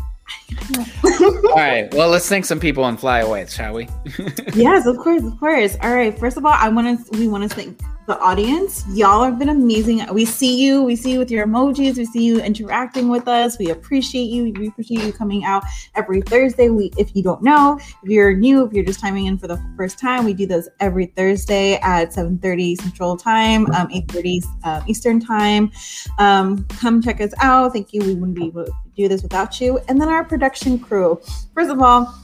All right. Well, let's thank some people and fly away, shall we? <laughs> yes, of course, of course. All right. First of all, I want to we want to thank the audience. Y'all have been amazing. We see you. We see you with your emojis. We see you interacting with us. We appreciate you. We appreciate you coming out every Thursday. We, if you don't know, if you're new, if you're just timing in for the first time, we do those every Thursday at 7:30 Central Time, um, 8:30 uh, Eastern Time. Um, come check us out. Thank you. We wouldn't be able do this without you. And then our production crew. First of all,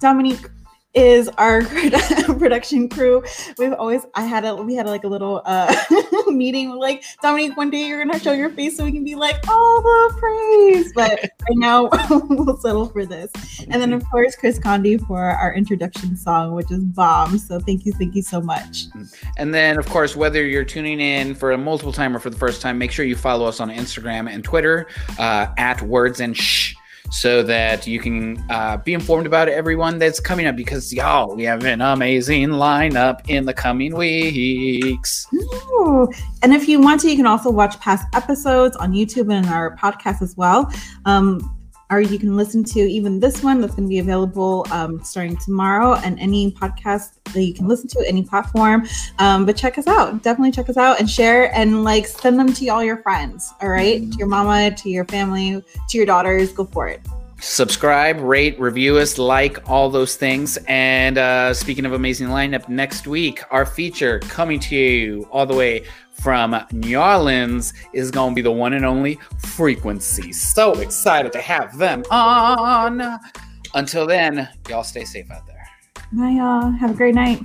Dominique is our <laughs> production crew. We've always I had a we had like a little uh <laughs> meeting like Dominique one day you're gonna show your face so we can be like all the praise. But right now <laughs> we'll settle for this. And then of course Chris Condi for our introduction song, which is bomb. So thank you, thank you so much. And then of course whether you're tuning in for a multiple time or for the first time, make sure you follow us on Instagram and Twitter uh, at words and shh so that you can uh, be informed about everyone that's coming up because y'all we have an amazing lineup in the coming weeks Ooh. and if you want to you can also watch past episodes on youtube and our podcast as well um, or you can listen to even this one that's going to be available um, starting tomorrow and any podcast that you can listen to any platform um, but check us out definitely check us out and share and like send them to all your friends all right? mm-hmm. to your mama to your family to your daughters go for it subscribe rate review us like all those things and uh, speaking of amazing lineup next week our feature coming to you all the way from New Orleans is going to be the one and only Frequency. So excited to have them on. Until then, y'all stay safe out there. Bye, y'all. Have a great night.